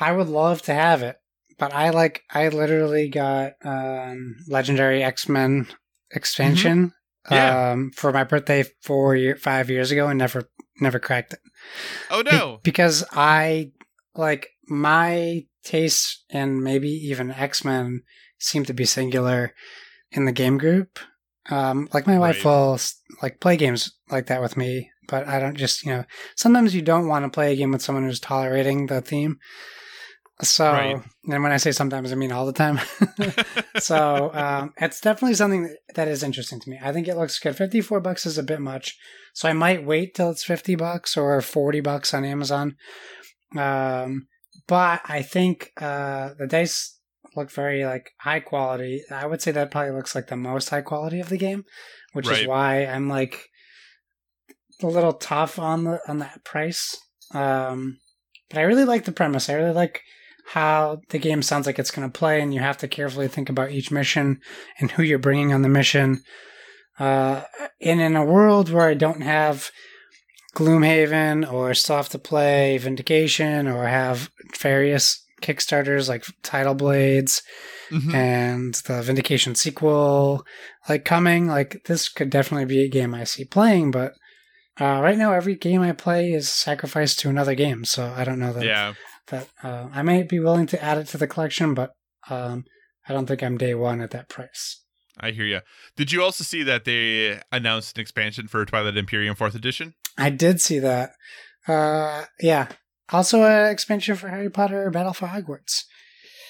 I would love to have it, but I like I literally got um Legendary X Men expansion Yeah. um for my birthday four year five years ago and never never cracked it. Oh Be- no. because I like my taste and maybe even X Men seem to be singular in the game group. Um, like my wife Right. will like play games like that with me, but I don't just you know. Sometimes you don't want to play a game with someone who's tolerating the theme. So, Right. and when I say sometimes, I mean all the time. so um, it's definitely something that, is interesting to me. I think it looks good. Fifty four bucks is a bit much, so I might wait till it's fifty bucks or forty bucks on Amazon. Um, but I think uh, the dice look very like high quality. I would say that probably looks like the most high quality of the game, which Right. is why I'm like a little tough on the on that price. Um, but I really like the premise. I really like how the game sounds like it's going to play, and you have to carefully think about each mission and who you're bringing on the mission. Uh, and in a world where I don't have Gloomhaven or still have to play Vindication or have various Kickstarters like Tidal Blades Mhm. and the Vindication sequel like coming, like this could definitely be a game I see playing, but uh, right now every game I play is sacrificed to another game, so I don't know that Yeah. that uh, I may be willing to add it to the collection, but um, I don't think I'm day one at that price. I hear you. Did you also see that they announced an expansion for Twilight Imperium 4th edition? I did see that. Uh, yeah. Also, an expansion for Harry Potter Battle for Hogwarts.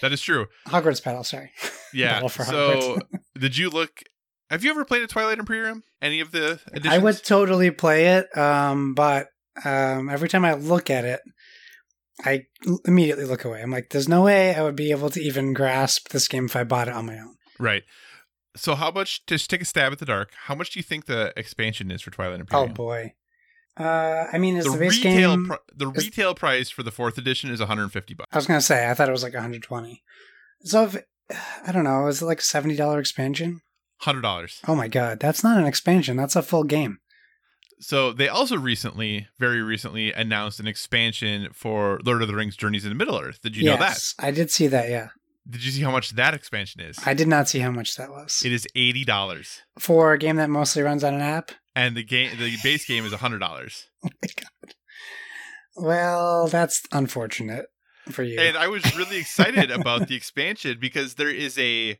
That is true. Hogwarts Battle, sorry. Yeah. Battle for so, did you look Have you ever played a Twilight Imperium? Any of the editions? I would totally play it, um, but um, every time I look at it, I immediately look away. I'm like, there's no way I would be able to even grasp this game if I bought it on my own. Right. So how much just take a stab at the dark? How much do you think the expansion is for Twilight Imperium? Oh boy. Uh, I mean, is the the, base retail game? pri- the is- retail price for the fourth edition is 150 bucks. I was gonna say I thought it was like 120. So if I don't know, is it like a seventy dollar expansion? Hundred dollars. Oh my god, that's not an expansion. That's a full game. So they also recently, very recently, announced an expansion for Lord of the Rings: Journeys into Middle Earth. Did you know that? I did see that. Yeah, Did you see how much that expansion is? I did not see how much that was It is eighty dollars, for a game that mostly runs on an app. And the game, the base game is hundred dollars. Oh my god. Well, that's unfortunate for you. And I was really excited about the expansion because there is a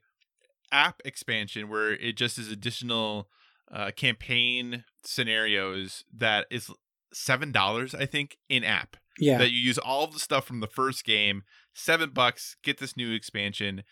app expansion where it just is additional uh, campaign scenarios that is seven dollars, I think, in app. yeah, That you use all of the stuff from the first game, seven bucks, get this new expansion.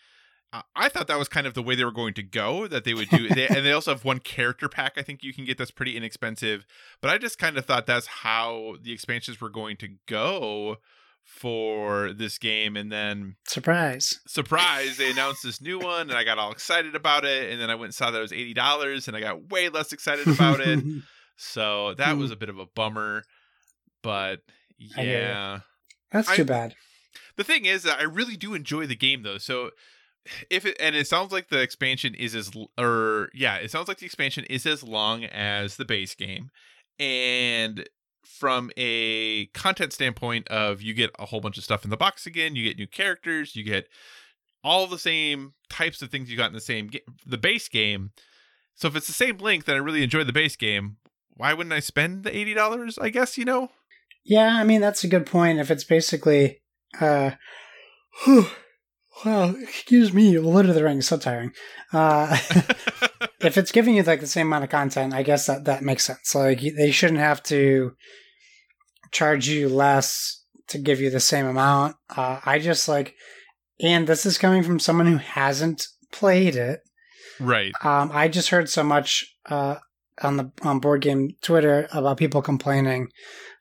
I thought that was kind of the way they were going to go. That they would do, they, and they also have one character pack. I think you can get that's pretty inexpensive. But I just kind of thought that's how the expansions were going to go for this game, and then Surprise. surprise, they announced this new one, and I got all excited about it, and then I went and saw that it was eighty dollars, and I got way less excited about it. So that was hmm. a bit of a bummer, but I hear ya. yeah. That's I- too bad. The thing is that I really do enjoy the game though. So if it and it sounds like the expansion is as or yeah, it sounds like the expansion is as long as the base game. And from a content standpoint of you get a whole bunch of stuff in the box again, you get new characters, you get all the same types of things you got in the same the base game. So if it's the same length and I really enjoy the base game, why wouldn't I spend the $80? I guess, you know. Yeah, I mean that's a good point. If it's basically, uh, whew, well, excuse me, Lord of the Rings, so tiring. Uh, if it's giving you like the same amount of content, I guess that that makes sense. Like they shouldn't have to charge you less to give you the same amount. Uh, I just like, and this is coming from someone who hasn't played it. right. Um, I just heard so much uh, on the on board game Twitter about people complaining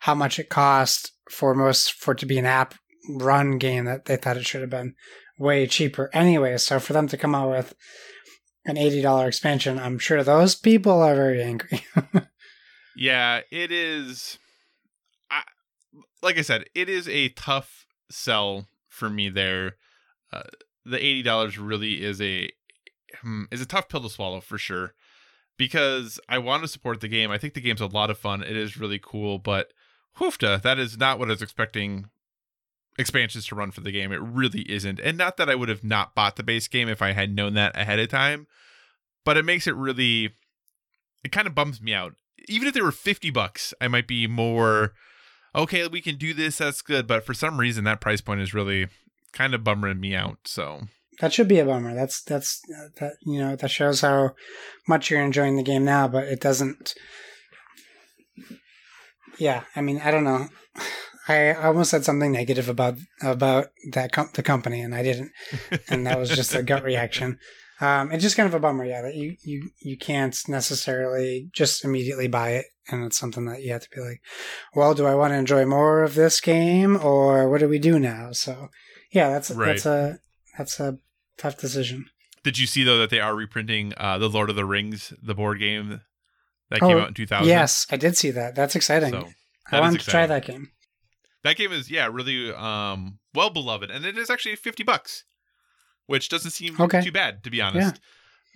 how much it cost for most for it to be an app run game that they thought it should have been way cheaper anyway. So for them to come out with an eighty dollar expansion, I'm sure those people are very angry. Yeah, it is. I, like I said, it is a tough sell for me. There, uh, the eighty dollars really is a hmm, is a tough pill to swallow for sure. Because I want to support the game. I think the game's a lot of fun. It is really cool, but hoofta, that is not what I was expecting expansions to run for the game. It really isn't. And not that I would have not bought the base game if I had known that ahead of time, but it makes it really it kind of bums me out. Even if they were 50 bucks, I might be more okay, we can do this, that's good, but for some reason that price point is really kind of bummering me out. So, that should be a bummer. That's that's that you know that shows how much you're enjoying the game now, but it doesn't. Yeah, I mean, I don't know. I almost said something negative about about that com- the company, and I didn't, and that was just a gut reaction. Um, it's just kind of a bummer, yeah, that you you you can't necessarily just immediately buy it, and it's something that you have to be like, well, do I want to enjoy more of this game, or what do we do now? So, yeah, that's Right. that's a that's a tough decision. did you see though that they are reprinting uh The Lord of the Rings, the board game that came Oh, out in 2000? Yes, I did see that. That's exciting. So, I that is wanted to try that game. That game is yeah, really um well beloved and it is actually 50 bucks, which doesn't seem Okay. too bad to be honest.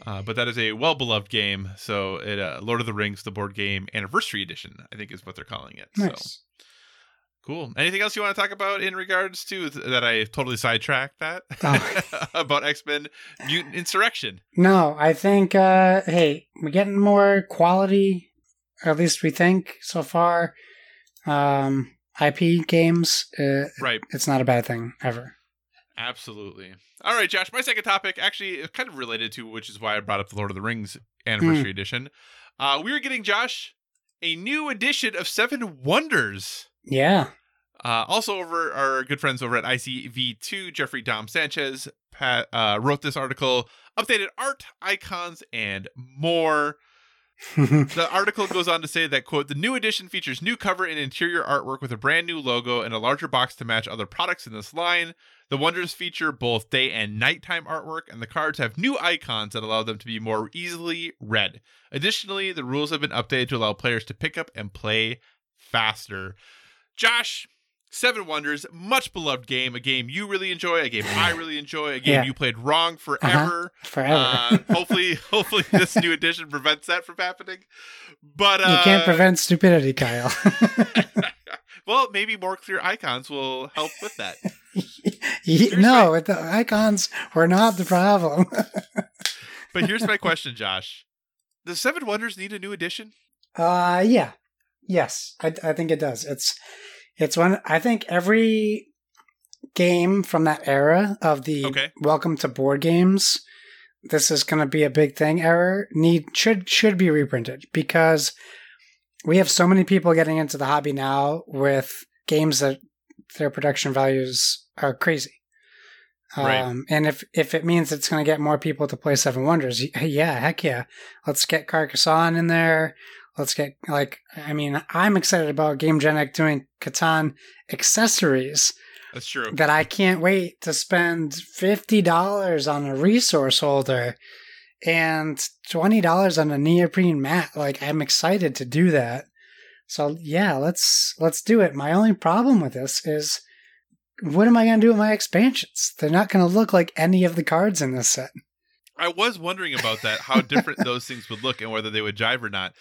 Uh, but that is a well beloved game. So it uh, Lord of the Rings the board game anniversary edition, I think is what they're calling it. So Nice. cool. Anything else you want to talk about in regards to th- that I totally sidetracked that Oh. about X-Men Mutant Insurrection. No, I think uh hey, we're getting more quality, or at least we think so far. Um IP games, uh, Right. it's not a bad thing ever. Absolutely. All right, Josh. My second topic, actually, is kind of related to, which is why I brought up the Lord of the Rings Anniversary Edition. Uh, we are getting Josh a new edition of Seven Wonders. Yeah. Uh, also, over our good friends over at ICV2, Jeffrey Dohm-Sanchez Pat, uh, wrote this article, updated art, icons, and more. The article goes on to say that, quote, the new edition features new cover and interior artwork with a brand new logo and a larger box to match other products in this line. The Wonders feature both day and nighttime artwork, and the cards have new icons that allow them to be more easily read. Additionally, the rules have been updated to allow players to pick up and play faster. Josh, Seven Wonders, much beloved game, a game you really enjoy, a game I really enjoy, a game Yeah. you played wrong forever. Forever. Uh, hopefully, hopefully this new edition prevents that from happening. But uh, you can't prevent stupidity, Kyle. Well, maybe more clear icons will help with that. No, the icons were not the problem. But here's my question, Josh: Does Seven Wonders need a new edition? Uh yeah. Yes, I I think it does. It's it's one I think every game from that era of the Okay. welcome to board games this is going to be a big thing error need should should be reprinted because we have so many people getting into the hobby now with games that their production values are crazy. Right. Um, and if, if it means it's going to get more people to play Seven Wonders, yeah, heck yeah. Let's get Carcassonne in there. Let's get, like, I mean, I'm excited about Game Genic doing Catan accessories That's true. that I can't wait to spend fifty dollars on a resource holder and twenty dollars on a neoprene mat. Like I'm excited to do that. So yeah, let's let's do it. My only problem with this is what am I gonna do with my expansions? They're not gonna look like any of the cards in this set. I was wondering about that, how different those things would look and whether they would jive or not.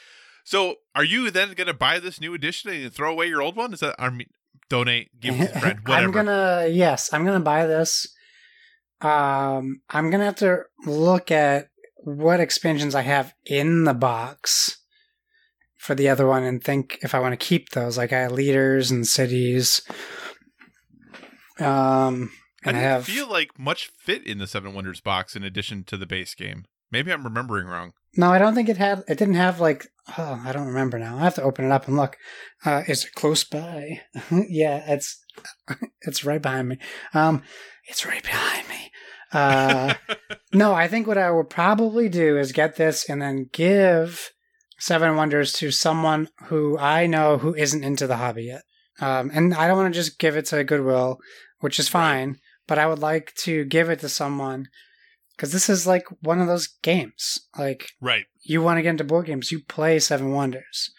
So, are you then going to buy this new edition and throw away your old one? Is that I mean, donate, give it to a friend, whatever? I'm gonna yes, I'm gonna buy this. Um, I'm gonna have to look at what expansions I have in the box for the other one and think if I want to keep those. Like I have leaders and cities. Um, I and I, didn't have feel like much fit in the Seven Wonders box in addition to the base game. Maybe I'm remembering wrong. no, I don't think it had. It didn't have like. Oh, I don't remember now. I have to open it up and look. Uh, is it close by? yeah, it's it's right behind me. Um, it's right behind me. Uh, no, I think what I would probably do is get this and then give Seven Wonders to someone who I know who isn't into the hobby yet. Um, and I don't want to just give it to Goodwill, which is fine, but I would like to give it to someone because this is like one of those games. Like Right. you want to get into board games, you play Seven Wonders.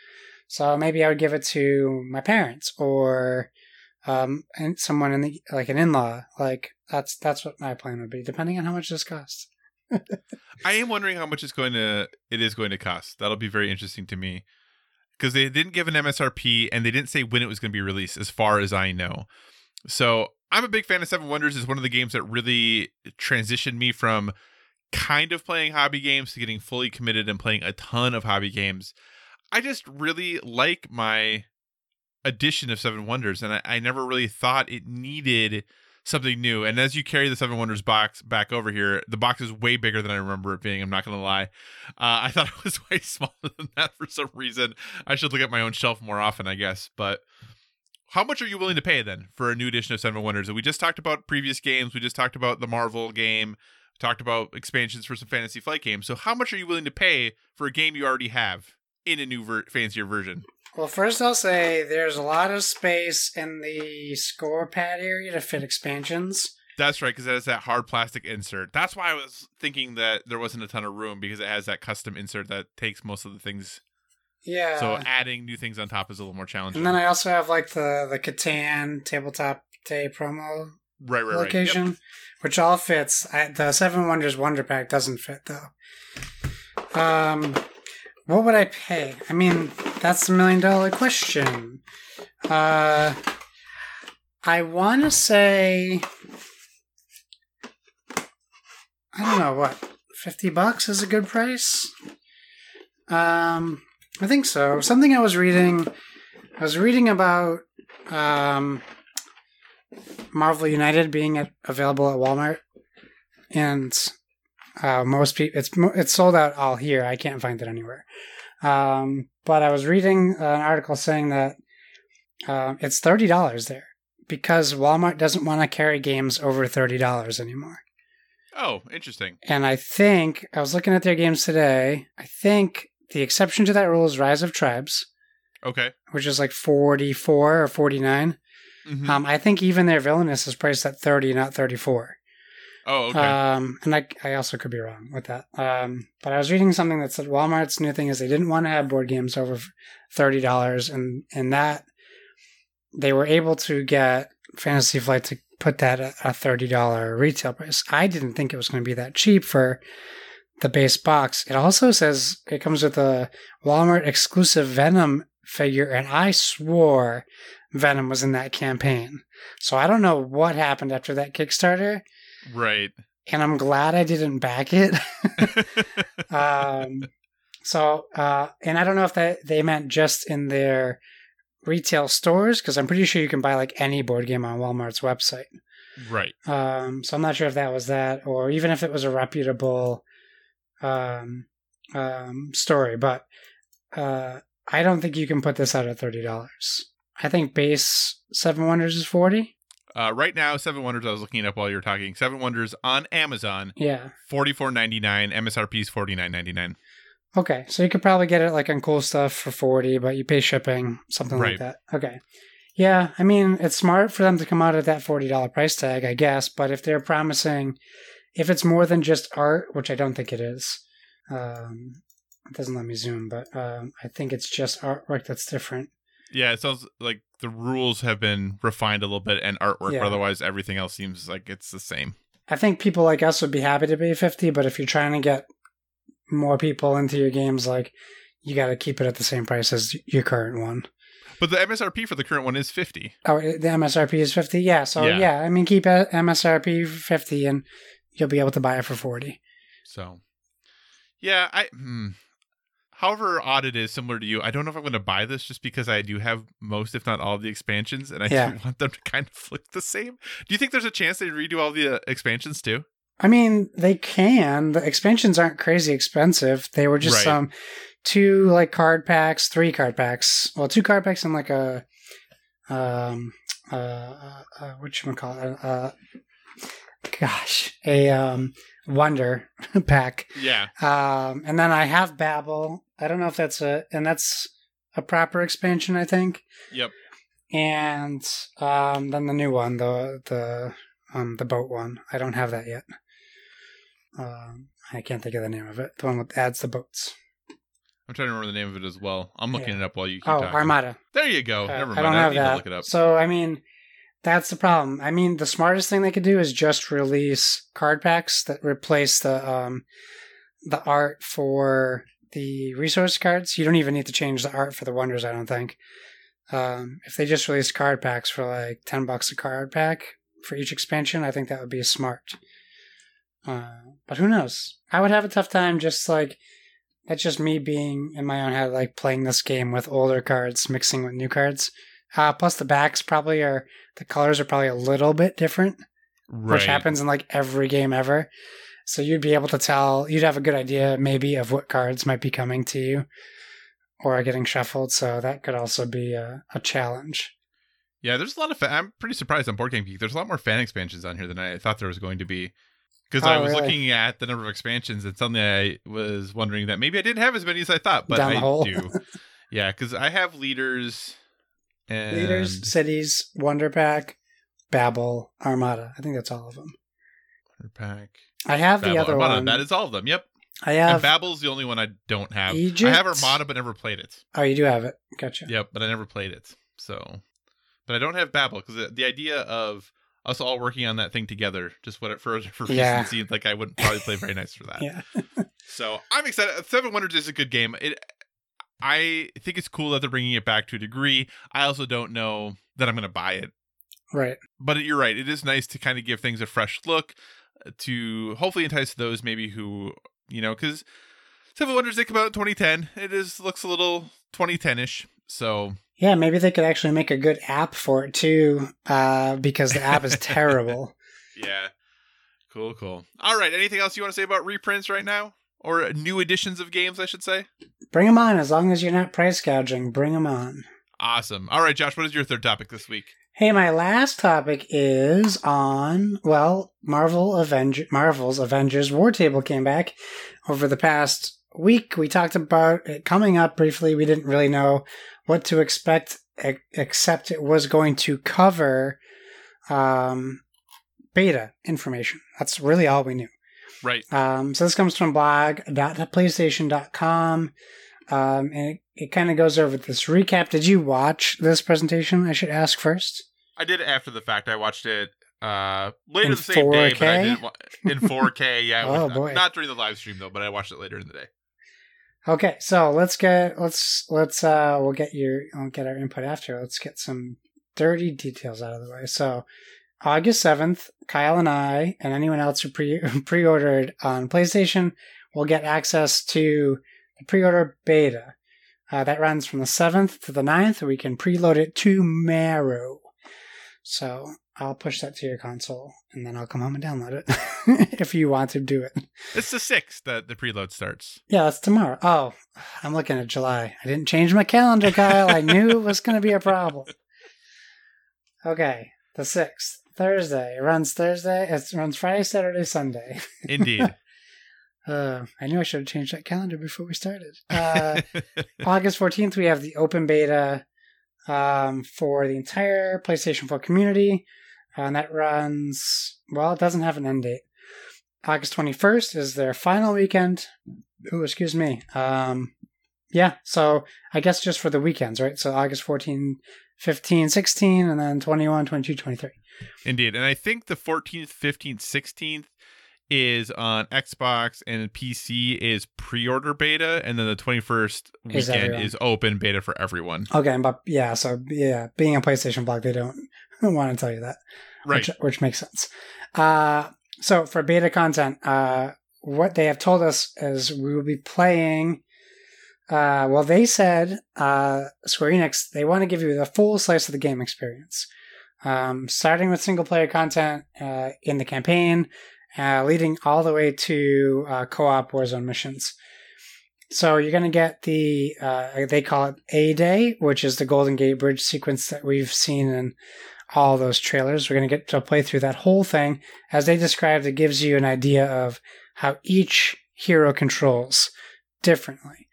So maybe I would give it to my parents or um, and someone in the like an in-law. Like that's that's what my plan would be, depending on how much this costs. I am wondering how much it's going to it is going to cost. That'll be very interesting to me because they didn't give an MSRP and they didn't say when it was going to be released, as far as I know. So I'm a big fan of Seven Wonders. It's one of the games that really transitioned me from kind of playing hobby games to getting fully committed and playing a ton of hobby games. I just really like my edition of Seven Wonders, and I, I never really thought it needed something new. And as you carry the Seven Wonders box back over here, the box is way bigger than I remember it being. I'm not going to lie. Uh, I thought it was way smaller than that for some reason. I should look at my own shelf more often, I guess. But how much are you willing to pay then for a new edition of Seven Wonders? We just talked about previous games. We just talked about the Marvel game. Talked about expansions for some Fantasy Flight games. So how much are you willing to pay for a game you already have in a new ver- fancier version? Well, first I'll say there's a lot of space in the score pad area to fit expansions. That's right, because it has that hard plastic insert. That's why I was thinking that there wasn't a ton of room because it has that custom insert that takes most of the things. Yeah. So adding new things on top is a little more challenging. and then I also have like the the Catan tabletop day promo right, right, right. Yep. location, which all fits. I, the Seven Wonders Wonder Pack doesn't fit though. Um, what would I pay? I mean, that's the million dollar question. Uh, I want to say, I don't know what, fifty bucks is a good price. Um, I think so. Something I was reading, I was reading about um, Marvel United being at, available at Walmart, and uh, most people it's it's sold out all here. I can't find it anywhere. Um, but I was reading an article saying that um, it's thirty dollars there because Walmart doesn't want to carry games over thirty dollars anymore. Oh, interesting. And I think I was looking at their games today. I think the exception to that rule is Rise of Tribes, Okay. which is like forty four or forty nine. Mhm. Um, I think even their villainous is priced at thirty, not thirty four. oh, okay. Um, and I, I also could be wrong with that. Um, but I was reading something that said Walmart's new thing is they didn't want to have board games over thirty dollars, and and that they were able to get Fantasy Flight to put that at a thirty dollar retail price. I didn't think it was going to be that cheap for the base box. It also says it comes with a Walmart exclusive Venom figure, and I swore Venom was in that campaign. So I don't know what happened after that Kickstarter right. and I'm glad I didn't back it. um, so, uh, and I don't know if that they meant just in their retail stores because I'm pretty sure you can buy like any board game on Walmart's website. right. Um, so I'm not sure if that was that or even if it was a reputable um, um, story, but uh, I don't think you can put this out at thirty dollars. I think base Seven Wonders is forty. Uh, right now, Seven Wonders. I was looking it up while you were talking. Seven Wonders on Amazon, Yeah. forty four ninety nine. MSRP is forty nine ninety nine. Okay, so you could probably get it like on cool stuff for forty, but you pay shipping, something Right. like that. Okay, Yeah, I mean, it's smart for them to come out at that $40 price tag, I guess, but if they're promising, if it's more than just art, which I don't think it is, um, it doesn't let me zoom, but um, I think it's just artwork that's different. Yeah, it sounds like the rules have been refined a little bit and artwork, Yeah. but otherwise everything else seems like it's the same. I think people like us would be happy to pay 50 but if you're trying to get more people into your games, like, you got to keep it at the same price as your current one. But the MSRP for the current one is 50. Oh, the MSRP is 50 Yeah, so Yeah. yeah, I mean, keep MSRP 50 and you'll be able to buy it for 40 So, yeah, I. Hmm. However odd it is, similar to you, I don't know if I'm going to buy this just because I do have most, if not all, of the expansions, and I Yeah. do want them to kind of look the same. Do you think there's a chance they redo all the uh, expansions too? I mean, they can. The expansions aren't crazy expensive. They were just Right. some two like card packs, three card packs. Well, two card packs and like a um uh, uh, uh what you call it? Uh, gosh, a um wonder pack. Yeah. Um, and then I have Babel. I don't know if that's a and that's a proper expansion. I think. Yep. And um, then the new one, the the um, the boat one. I don't have that yet. Um, I can't think of the name of it. The one that adds the boats. I'm trying to remember the name of it as well. I'm looking Yeah. it up while you keep Oh, talking. Armada. There you go. Uh, Never mind. I don't I have to that. look it up. So I mean, that's the problem. I mean, the smartest thing they could do is just release card packs that replace the um the art for the resource cards. You don't even need to change the art for the wonders. I don't think. Um, if they just released card packs for like ten bucks a card pack for each expansion, I think that would be smart. Uh, but who knows? I would have a tough time just like that's just me being in my own head, like playing this game with older cards mixing with new cards. Uh, plus, the backs probably are the colors are probably a little bit different, right. which happens in like every game ever. So you'd be able to tell, you'd have a good idea maybe of what cards might be coming to you or are getting shuffled. So that could also be a, a challenge. Yeah, there's a lot of. Fa- I'm pretty surprised on Board Game Geek. There's a lot more fan expansions on here than I thought there was going to be. Because Oh, I was really? looking at the number of expansions, and suddenly I was wondering that maybe I didn't have as many as I thought, but I do. yeah, because I have leaders and Leaders, cities, Wonder Pack, Babel, Armada. I think that's all of them. pack. I have the Babel, other Armada. one. That is all of them. Yep. I and have. Babel's the only one I don't have. Egypt? I have Armada, but never played it. oh, you do have it. Gotcha. Yep, but I never played it. So, but I don't have Babel because the, the idea of us all working on that thing together, just what it for for reason Yeah. like I wouldn't probably play very nice for that. Yeah. So I'm excited. Seven Wonders is a good game. It, I think it's cool that they're bringing it back to a degree. I also don't know that I'm going to buy it, Right. but you're right. It is nice to kind of give things a fresh look uh, to hopefully entice those maybe who you know because Seven Wonders did come out in 2010. It is looks a little 2010 ish. So Yeah, maybe they could actually make a good app for it too, uh, because the app is terrible. yeah, cool, cool. All right. Anything else you want to say about reprints right now? Or new editions of games, I should say. Bring them on, as long as you're not price gouging. Bring them on. Awesome. All right, Josh. What is your third topic this week? Hey, my last topic is on well, Marvel Avenger Marvel's Avengers War Table came back over the past week. We talked about it coming up briefly. We didn't really know what to expect, except it was going to cover um, beta information. That's really all we knew. Right. Um, so this comes from blog.playstation.com. Um, and it, it kind of goes over this recap. Did you watch this presentation? I should ask first. I did after the fact. I watched it uh later In the same day, but I 4K? didn't wa- in 4K. Yeah, Oh, with- boy. not during the live stream though, but I watched it later in the day. Okay, so let's get let's let's uh we'll get your I'll get our input after. Let's get some dirty details out of the way. So August seventh, Kyle and I and anyone else who pre pre ordered on PlayStation will get access to the pre order beta. Uh, that runs from the seventh to the 9th. We can preload it tomorrow. So I'll push that to your console and then I'll come home and download it if you want to do it. It's the sixth that the preload starts. Yeah, that's tomorrow. Oh, I'm looking at July. I didn't change my calendar, Kyle. I knew it was going to be a problem. Okay, the 6th, Thursday. It runs Thursday. It runs Friday, Saturday, Sunday. Indeed. Uh, I knew I should have changed that calendar before we started. Uh, August 14th, we have the open beta um, for the entire PlayStation 4 community. Uh, and that runs, well, it doesn't have an end date. August 21st is their final weekend. Oh, excuse me. Um, yeah, so I guess just for the weekends, right? So August 14, 15, 16, and then 21, 22, 23. Indeed. And I think the 14th, 15th, 16th is on Xbox and PC is pre-order beta and then the 21st Is weekend everyone. is open beta for everyone. Okay, but yeah, so yeah, being a PlayStation blog, they don't want to tell you that. Right. which, which makes sense. Uh, so for beta content, uh, what they have told us is we will be playing. Uh, well, they said uh, Square Enix they want to give you the full slice of the game experience, um, starting with single player content uh, in the campaign, uh, leading all the way to uh, co-op Warzone missions. So you're going to get the uh, they call it A Day, which is the Golden Gate Bridge sequence that we've seen in all those trailers. We're going to get to play through that whole thing. As they described, it gives you an idea of how each hero controls differently.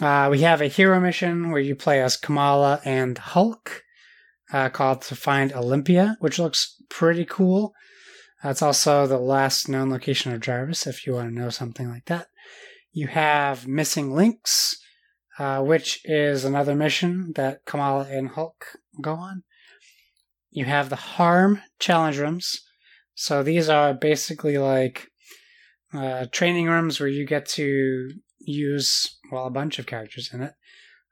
Uh, we have a hero mission where you play as Kamala and Hulk, uh, called To Find Olympia, which looks pretty cool. That's also the last known location of Jarvis, if you want to know something like that. You have Missing Links, uh, which is another mission that Kamala and Hulk go on. You have the Harm challenge rooms. So these are basically like uh, training rooms where you get to use, well, a bunch of characters in it.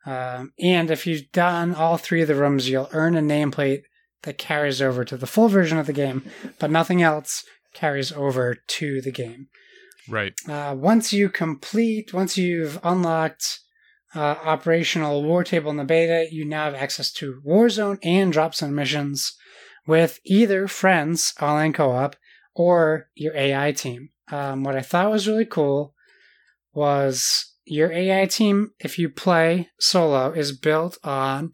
Um, and if you've done all three of the rooms, you'll earn a nameplate that carries over to the full version of the game, but nothing else carries over to the game. Right. Uh, once you complete, once you've unlocked uh, operational war table in the beta, you now have access to Warzone and drop zone missions with either friends online co-op or your AI team. Um, what I thought was really cool was your AI team, if you play solo, is built on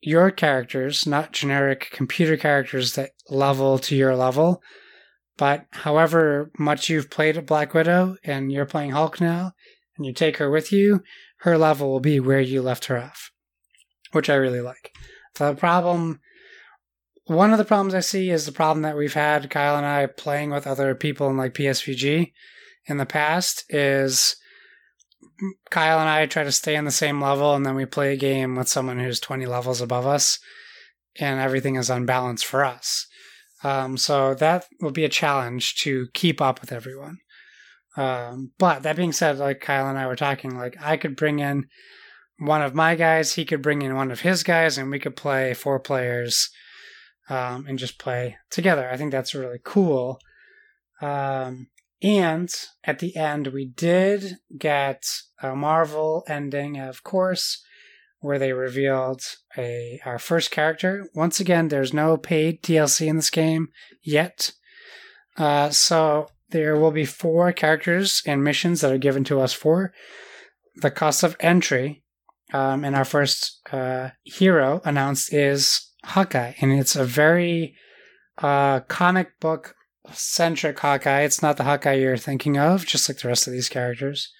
your characters, not generic computer characters that level to your level. But however much you've played at Black Widow and you're playing Hulk now, and you take her with you, her level will be where you left her off, which I really like. The problem, one of the problems I see is the problem that we've had, Kyle and I, playing with other people in like PSVG in the past, is Kyle and I try to stay on the same level, and then we play a game with someone who's 20 levels above us, and everything is unbalanced for us. Um, so that will be a challenge to keep up with everyone. Um, but that being said, like Kyle and I were talking, like I could bring in one of my guys, he could bring in one of his guys, and we could play four players um, and just play together. I think that's really cool. Um, and at the end, we did get a Marvel ending, of course, where they revealed a our first character. Once again, there's no paid DLC in this game yet. Uh, so there will be four characters and missions that are given to us for the cost of entry. Um, and our first uh, hero announced is Hawkeye, and it's a very uh, comic book centric Hawkeye. It's not the Hawkeye you're thinking of, just like the rest of these characters.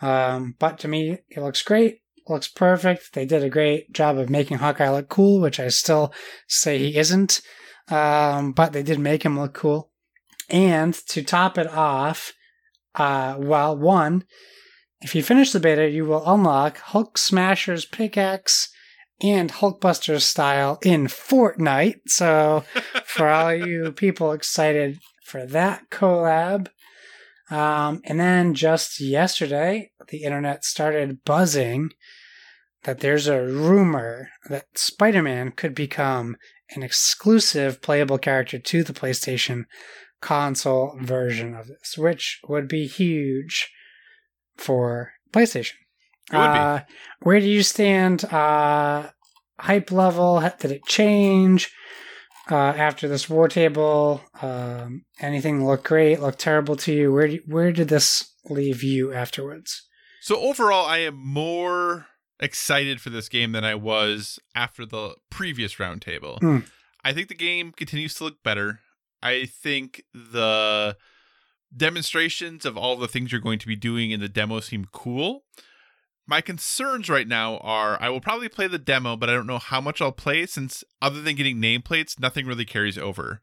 Um, but to me, it looks great. Looks perfect. They did a great job of making Hawkeye look cool, which I still say he isn't. Um, but they did make him look cool. And to top it off, uh, well, one, if you finish the beta, you will unlock Hulk Smasher's pickaxe and Hulkbuster style in Fortnite. So, for all you people excited for that collab, um, and then just yesterday, the internet started buzzing that there's a rumor that Spider Man could become an exclusive playable character to the PlayStation console version of this, which would be huge for PlayStation. It would be. Uh, where do you stand? Uh, hype level? Did it change uh, after this war table? Um, anything look great? Look terrible to you? Where do, where did this leave you afterwards? So overall, I am more excited for this game than I was after the previous roundtable. Hmm. I think the game continues to look better. I think the demonstrations of all the things you're going to be doing in the demo seem cool. My concerns right now are I will probably play the demo, but I don't know how much I'll play since other than getting nameplates, nothing really carries over.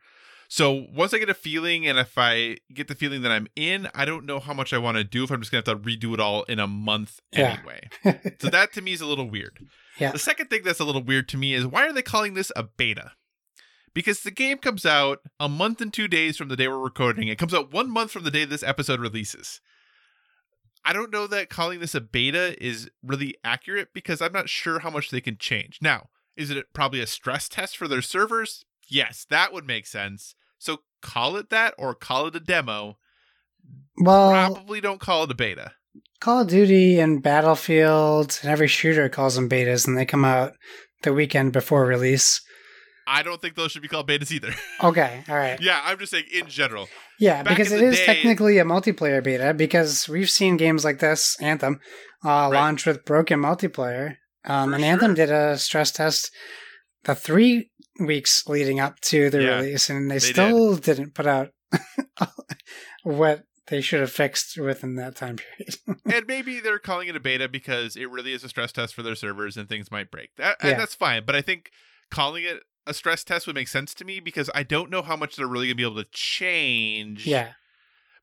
So once I get a feeling, and if I get the feeling that I'm in, I don't know how much I want to do if I'm just gonna have to redo it all in a month Yeah. anyway. so that to me is a little weird. Yeah. The second thing that's a little weird to me is why are they calling this a beta? Because the game comes out a month and two days from the day we're recording. It comes out one month from the day this episode releases. I don't know that calling this a beta is really accurate because I'm not sure how much they can change. Now, is it probably a stress test for their servers? Yes, that would make sense. So call it that or call it a demo. well, Probably don't call it a beta. Call of Duty and Battlefield and every shooter calls them betas, and they come out the weekend before release. I don't think those should be called betas either. Okay, all right. yeah, I'm just saying in general. Yeah, Back because it is day- technically a multiplayer beta because we've seen games like this, Anthem, uh, Right. launch with broken multiplayer. Um, and Anthem did a stress test the three weeks leading up to the Yeah, release, and they, they still did. not put out what they should have fixed within that time period. and maybe they're calling it a beta because it really is a stress test for their servers and things might break. That and that's fine. But I think calling it a stress test would make sense to me because I don't know how much they're really gonna be able to change. yeah,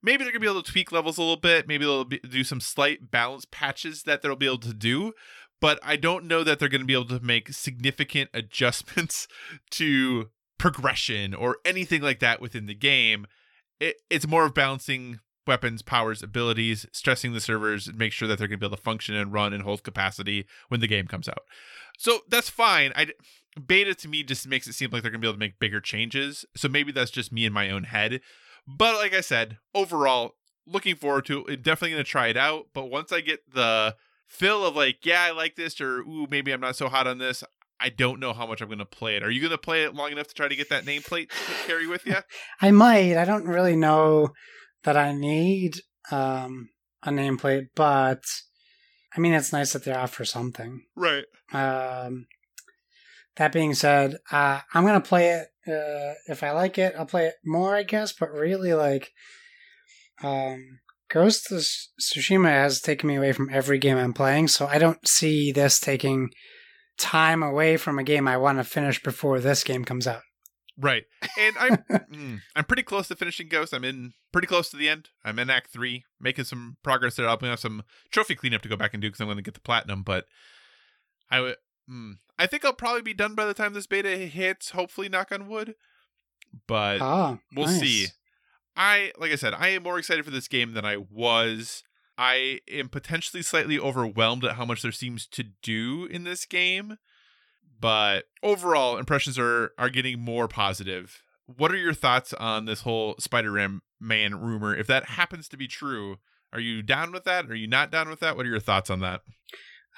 Maybe they're gonna be able to tweak levels a little bit. Maybe they'll be, do some slight balance patches that they'll be able to do. But I don't know that they're going to be able to make significant adjustments to progression or anything like that within the game. It, it's more of balancing weapons, powers, abilities, stressing the servers, and make sure that they're going to be able to function and run and hold capacity when the game comes out. So that's fine. I beta to me just makes it seem like they're going to be able to make bigger changes. So maybe that's just me in my own head. But like I said, overall, looking forward to it. Definitely going to try it out. But once I get the feel of like, yeah, I like this, or ooh, maybe I'm not so hot on this. I don't know how much I'm going to play it. Are you going to play it long enough to try to get that nameplate to carry with you? I might. I don't really know that I need um, a nameplate, but I mean, it's nice that they offer something. Right. Um, that being said, uh, I'm gonna play it. Uh, if I like it, I'll play it more, I guess. But really, like, um, Ghost of Tsushima has taken me away from every game I'm playing, so I don't see this taking time away from a game I want to finish before this game comes out. Right. And I'm mm, I'm pretty close to finishing Ghost. I'm in pretty close to the end. I'm in Act Three, making some progress there. Gonna have some trophy cleanup to go back and do because I'm going to get the platinum. But I would. Mm, I think I'll probably be done by the time this beta hits. Hopefully, knock on wood. But Oh, we'll nice. see. I like I said, I am more excited for this game than I was. I am potentially slightly overwhelmed at how much there seems to do in this game, but overall impressions are are getting more positive. What are your thoughts on this whole Spider-Man man rumor? If that happens to be true, are you down with that? Are you not down with that? What are your thoughts on that?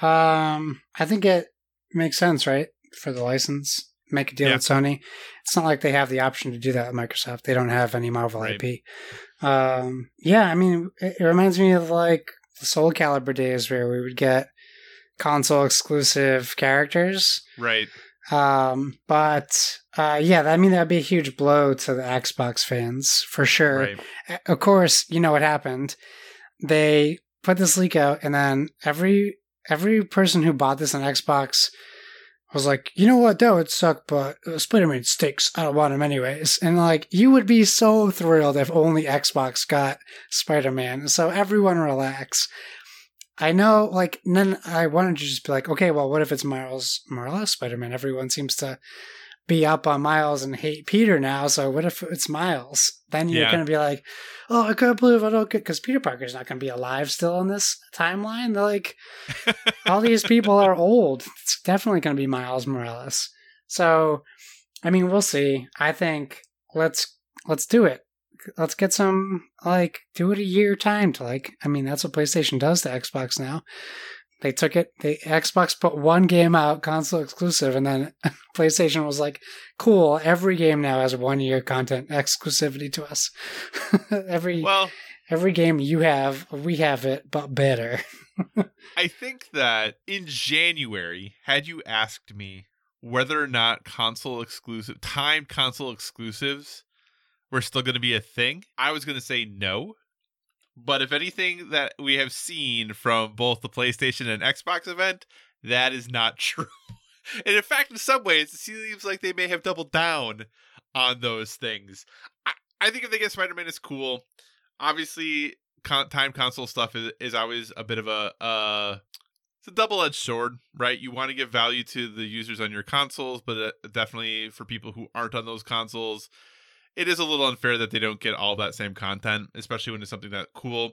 Um, I think it makes sense, right, for the license. Make a deal Yeah. with Sony. It's not like they have the option to do that with Microsoft. They don't have any Marvel Right. IP. Um, yeah, I mean, it, it reminds me of like the Soul Calibur days where we would get console exclusive characters. Right. Um, but uh, yeah, I mean that'd be a huge blow to the Xbox fans for sure. Right. Of course, you know what happened. They put this leak out, and then every every person who bought this on Xbox was like, you know what, that would suck, but uh, Spider Man stinks. I don't want him anyways. And like, you would be so thrilled if only Xbox got Spider Man. So everyone relax. I know, like, then I wanted to just be like, okay, well, what if it's Miles Morales Spider Man? Everyone seems to be up on Miles and hate Peter now. So what if it's Miles? Then you're Yeah. going to be like, oh, I can't believe I don't get because Peter Parker's not going to be alive still in this timeline. They're like, all these people are old. It's definitely going to be Miles Morales. So, I mean, we'll see. I think let's let's do it. Let's get some like do it a year time to like. I mean, that's what PlayStation does to Xbox now. They took it. They Xbox put one game out, console exclusive, and then PlayStation was like, "Cool, every game now has one year content exclusivity to us. every Well, every game you have, we have it, but better." I think that in January, had you asked me whether or not console exclusive, timed console exclusives were still going to be a thing, I was going to say no. But if anything that we have seen from both the PlayStation and Xbox event, that is not true. and in fact, in some ways, it seems like they may have doubled down on those things. I, I think if they get Spider Man, it's cool. Obviously, con- time console stuff is, is always a bit of a uh, it's a double edged sword, right? You want to give value to the users on your consoles, but uh, definitely for people who aren't on those consoles, it is a little unfair that they don't get all that same content, especially when it's something that cool.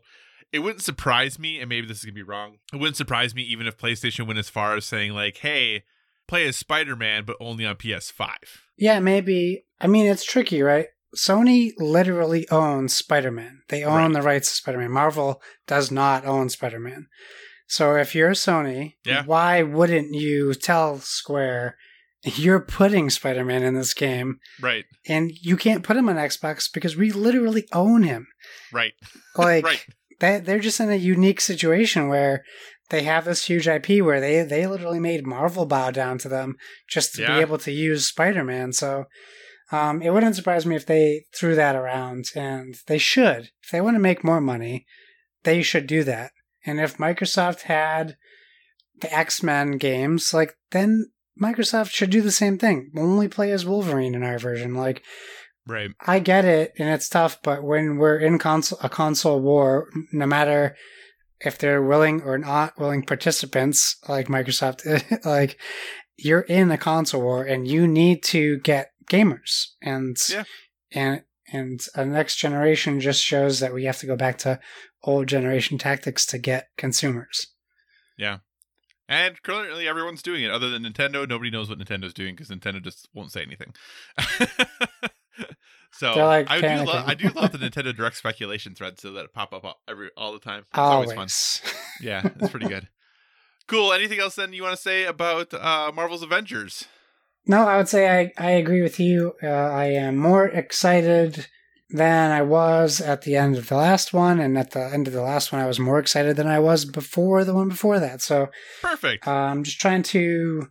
It wouldn't surprise me, and maybe this is gonna be wrong. It wouldn't surprise me even if PlayStation went as far as saying like, "Hey, play as Spider Man, but only on PS5." Yeah, maybe. I mean, it's tricky, right? Sony literally owns Spider Man. They own Right. the rights to Spider Man. Marvel does not own Spider Man. So if you're Sony, Yeah. why wouldn't you tell Square you're putting Spider Man in this game Right, and you can't put him on Xbox because we literally own him? right, Like right. they they're just in a unique situation where they have this huge IP where they they literally made Marvel bow down to them just to Yeah. be able to use Spider Man. So um, it wouldn't surprise me if they threw that around, and they should. If they want to make more money, they should do that. And if Microsoft had the X Men games, like then Microsoft should do the same thing. Only play as Wolverine in our version. Like Right. I get it, and it's tough, but when we're in console a console war, no matter if they're willing or not willing participants like Microsoft, like you're in a console war, and you need to get gamers, and Yeah. and and a next generation just shows that we have to go back to old generation tactics to get consumers. And currently, everyone's doing it. Other than Nintendo, nobody knows what Nintendo's doing because Nintendo just won't say anything. so like, I do love. I do love the Nintendo Direct speculation threads so that pop up all- every all the time. It's always, Always. fun. Yeah, it's pretty good. Cool. Anything else then you want to say about uh, Marvel's Avengers? No, I would say I, I agree with you. Uh, I am more excited than I was at the end of the last one, and at the end of the last one, I was more excited than I was before the one before that. So Perfect. uh, I'm just trying to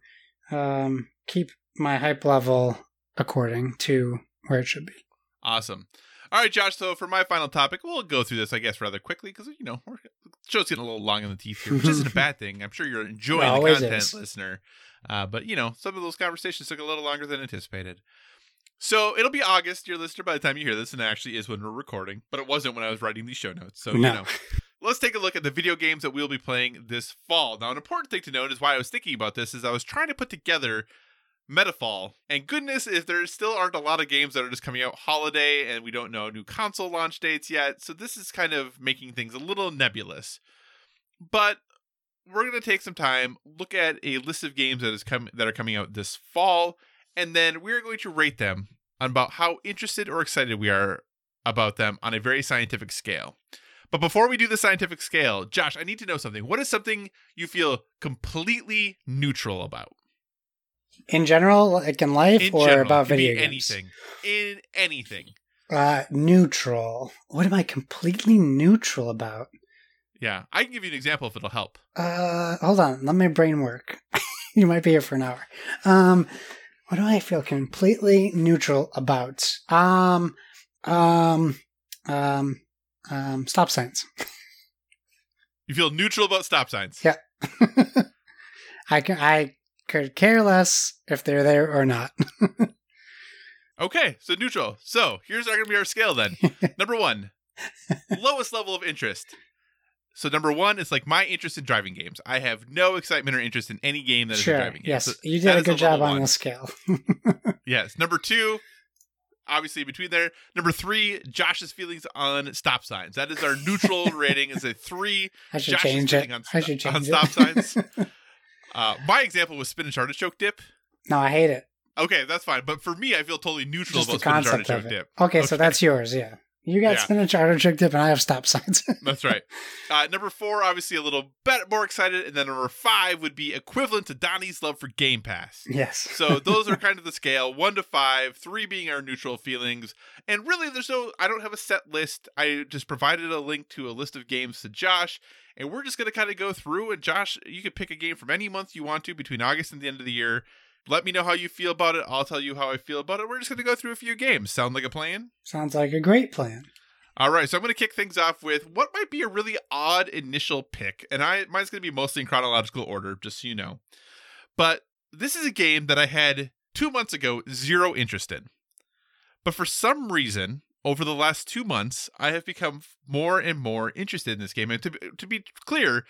um, keep my hype level according to where it should be. Awesome. All right, Josh. So for my final topic, we'll go through this, I guess, rather quickly because you know we're, the show's getting a little long in the teeth here, which isn't a bad thing. I'm sure you're enjoying the content, is. listener. Uh, but you know, some of those conversations took a little longer than anticipated. So it'll be August, dear listener, by the time you hear this, and it actually is when we're recording. But it wasn't when I was writing these show notes. So you know, let's take a look at the video games that we'll be playing this fall. Now, an important thing to note is why I was thinking about this is I was trying to put together Metafall, and goodness, if there still aren't a lot of games that are just coming out holiday, and we don't know new console launch dates yet. So this is kind of making things a little nebulous. But we're gonna take some time, look at a list of games that is com- that are coming out this fall, and then we're going to rate them on about how interested or excited we are about them on a very scientific scale. But before we do the scientific scale, Josh, I need to know something. What is something you feel completely neutral about? In general, like in life, In or general, about video games. anything. In anything. Uh, neutral. What am I completely neutral about? Yeah, I can give you an example if it'll help. Uh, hold on. Let my brain work. you might be here for an hour. Um, what do I feel completely neutral about? Um, um, um, um, stop signs. You feel neutral about stop signs. Yeah. I can, I could care less if they're there or not. Okay, so neutral. So here's our gonna be our scale then. number one, lowest level of interest. So number one is like my interest in driving games. I have no excitement or interest in any game that is a driving game. Yes, So you did a good job on one. the scale. Yes. Number two, obviously between there. Number three, Josh's feelings on stop signs. That is our neutral rating. Is a three. I should Josh is change it. on I should on change stop signs. Uh, my example was spinach artichoke dip. no, I hate it. Okay, that's fine. But for me, I feel totally neutral Just the about spinach artichoke dip. Okay, so that's yours. Yeah, you got Yeah. spinach artichoke dip, and I have stop signs. That's right. Uh, number four, obviously a little bit more excited, and then number five would be equivalent to Donnie's love for Game Pass. yes. So those are kind of the scale one to five, three being our neutral feelings. And really, there's no, I don't have a set list. I just provided a link to a list of games to Josh, and we're just going to kind of go through. And Josh, you could pick a game from any month you want to between August and the end of the year. Let me know how you feel about it. I'll tell you how I feel about it. We're just going to go through a few games. Sound like a plan? Sounds like a great plan. All right, so I'm going to kick things off with what might be a really odd initial pick, and I mine's going to be mostly in chronological order, just so you know. But this is a game that I had two months ago zero interest in, but for some reason, over the last two months, I have become more and more interested in this game. And to to be clear,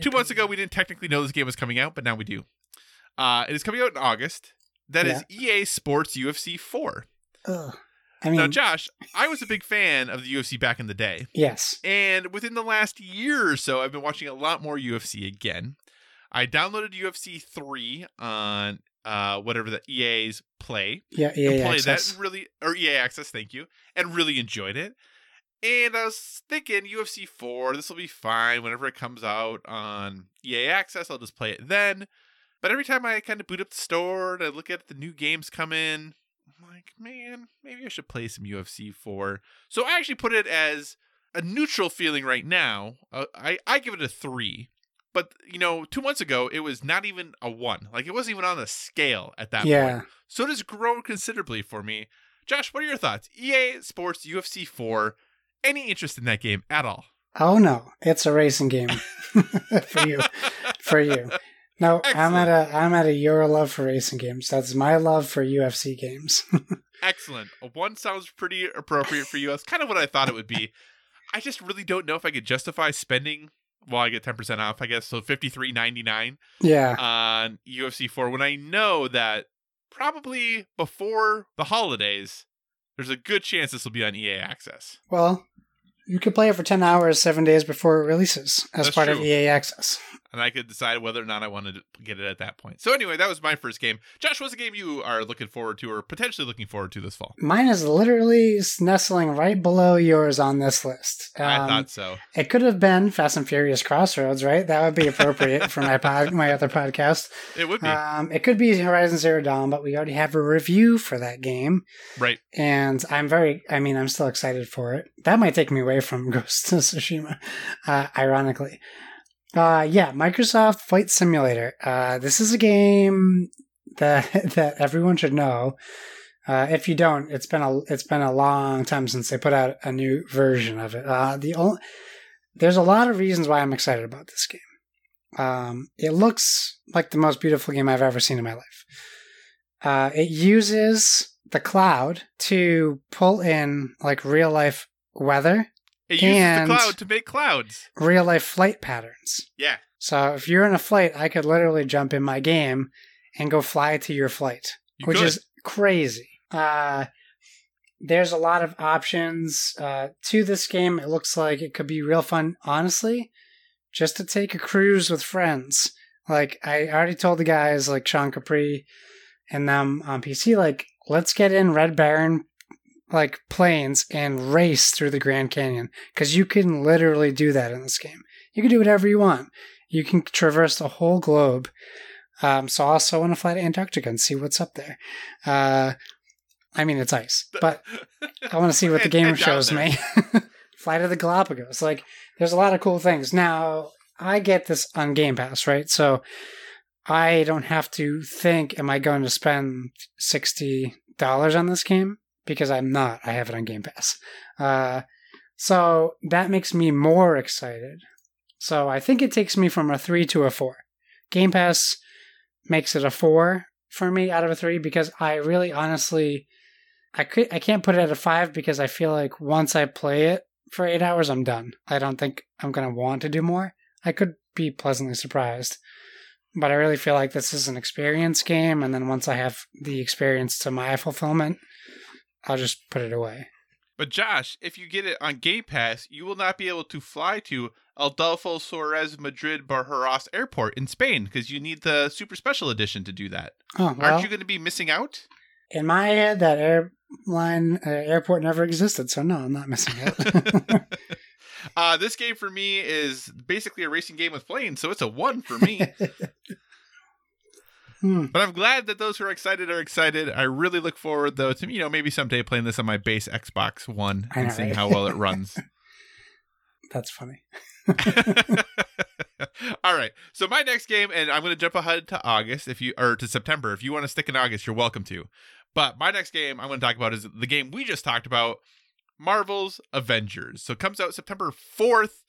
two months be? ago we didn't technically know this game was coming out, but now we do. Uh, it is coming out in August. That is EA Sports UFC 4. Ugh. I mean, now, Josh, I was a big fan of the UFC back in the day. yes. And within the last year or so, I've been watching a lot more UFC again. I downloaded UFC 3 on uh, whatever the EA's Play. Yeah, yeah, played access. that really, or EA Access, thank you, and really enjoyed it. And I was thinking UFC 4, this will be fine whenever it comes out on EA Access. I'll just play it then. But every time I kind of boot up the store and I look at the new games come in, I'm like, man, maybe I should play some UFC 4. So I actually put it as a neutral feeling right now. Uh, I, I give it a 3. But, you know, two months ago, it was not even a 1. Like, it wasn't even on the scale at that point. Yeah. So it has grown considerably for me. Josh, what are your thoughts? EA Sports UFC 4. Any interest in that game at all? Oh no, it's a racing game for you. For you. No, I'm at a I'm at a your love for racing games. That's my love for UFC games. Excellent. Uh, one sounds pretty appropriate for you. That's kind of what I thought it would be. I just really don't know if I could justify spending well, I get 10% off, I guess. So 53.99 yeah. on UFC 4 when I know that probably before the holidays, there's a good chance this will be on EA Access. Well, you could play it for ten hours, seven days before it releases as That's part of. EA Access. And I could decide whether or not I wanted to get it at that point. So anyway, that was my first game. Josh, what's a game you are looking forward to or potentially looking forward to this fall? Mine is literally nestling right below yours on this list. I Um, thought so. It could have been Fast and Furious Crossroads, right? That would be appropriate for my pod, my other podcast. It would be. Um, it could be Horizon Zero Dawn, but we already have a review for that game, right. and I'm very, I mean, I'm still excited for it. That might take me away from Ghost of Tsushima, uh, ironically. Uh, yeah, Microsoft Flight Simulator. Uh, this is a game that that everyone should know. Uh, if you don't, it's been a it's been a long time since they put out a new version of it. Uh, the only, there's a lot of reasons why I'm excited about this game. Um, it looks like the most beautiful game I've ever seen in my life. Uh, it uses the cloud to pull in like real life weather, It uses the cloud to make clouds. real life flight patterns. Yeah. So if you're in a flight, I could literally jump in my game and go fly to your flight, You which could. is crazy. Uh, there's a lot of options uh, to this game. It looks like it could be real fun, honestly, just to take a cruise with friends. Like I already told the guys, like Sean Capri and them on PC, like let's get in Red Baron like planes and race through the Grand Canyon because you can literally do that in this game. You can do whatever you want. You can traverse the whole globe. Um, so I also want to fly to Antarctica and see what's up there. Uh, I mean, it's ice, but I want to see what the game shows me. fly to the Galapagos. Like, there's a lot of cool things. Now, I get this on Game Pass, right? So I don't have to think, am I going to spend $60 on this game? Because I'm not. I have it on Game Pass. Uh, so that makes me more excited. So I think it takes me from a three to a four. Game Pass makes it a four for me out of a three because I really honestly I could I can't put it at a five because I feel like once I play it for eight hours I'm done. I don't think I'm gonna want to do more. I could be pleasantly surprised. But I really feel like this is an experience game and then once I have the experience to my fulfillment, I'll just put it away. But Josh, if you get it on Game Pass, you will not be able to fly to Adolfo Suarez Madrid Barajas Airport in Spain because you need the super special edition to do that. Oh well Aren't you going to be missing out? in my head that airline uh, airport never existed, so no, I'm not missing it. uh, this game for me is basically a racing game with planes, so it's a one for me. Hmm. but I'm glad that those who are excited are excited. I really look forward, though, to you know maybe someday playing this on my base Xbox One and know, seeing right? how well it runs. That's funny. All right. So my next game, and I'm going to jump ahead to August if you or to September. If you want to stick in August, you're welcome to. But my next game I'm going to talk about is the game we just talked about, Marvel's Avengers. So it comes out September 4th.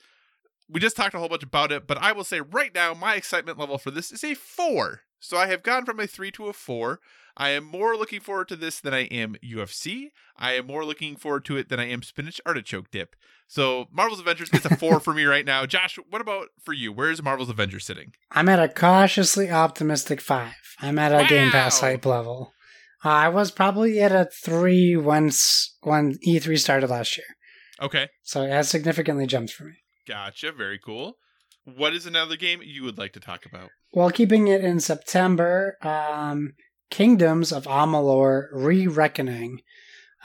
We just talked a whole bunch about it, but I will say right now my excitement level for this is a 4. So I have gone from a 3 to a 4. I am more looking forward to this than I am UFC. I am more looking forward to it than I am spinach artichoke dip. So Marvel's Avengers gets a 4 for me right now. Josh, what about for you? Where is Marvel's Avengers sitting? I'm at a cautiously optimistic five. I'm at a Wow. Game Pass hype level. Uh, I was probably at a three once when E3 started last year, Okay. so it has significantly jumped for me. Gotcha. Very cool. What is another game you would like to talk about? Well, keeping it in September, um, Kingdoms of Amalur: Re-Reckoning,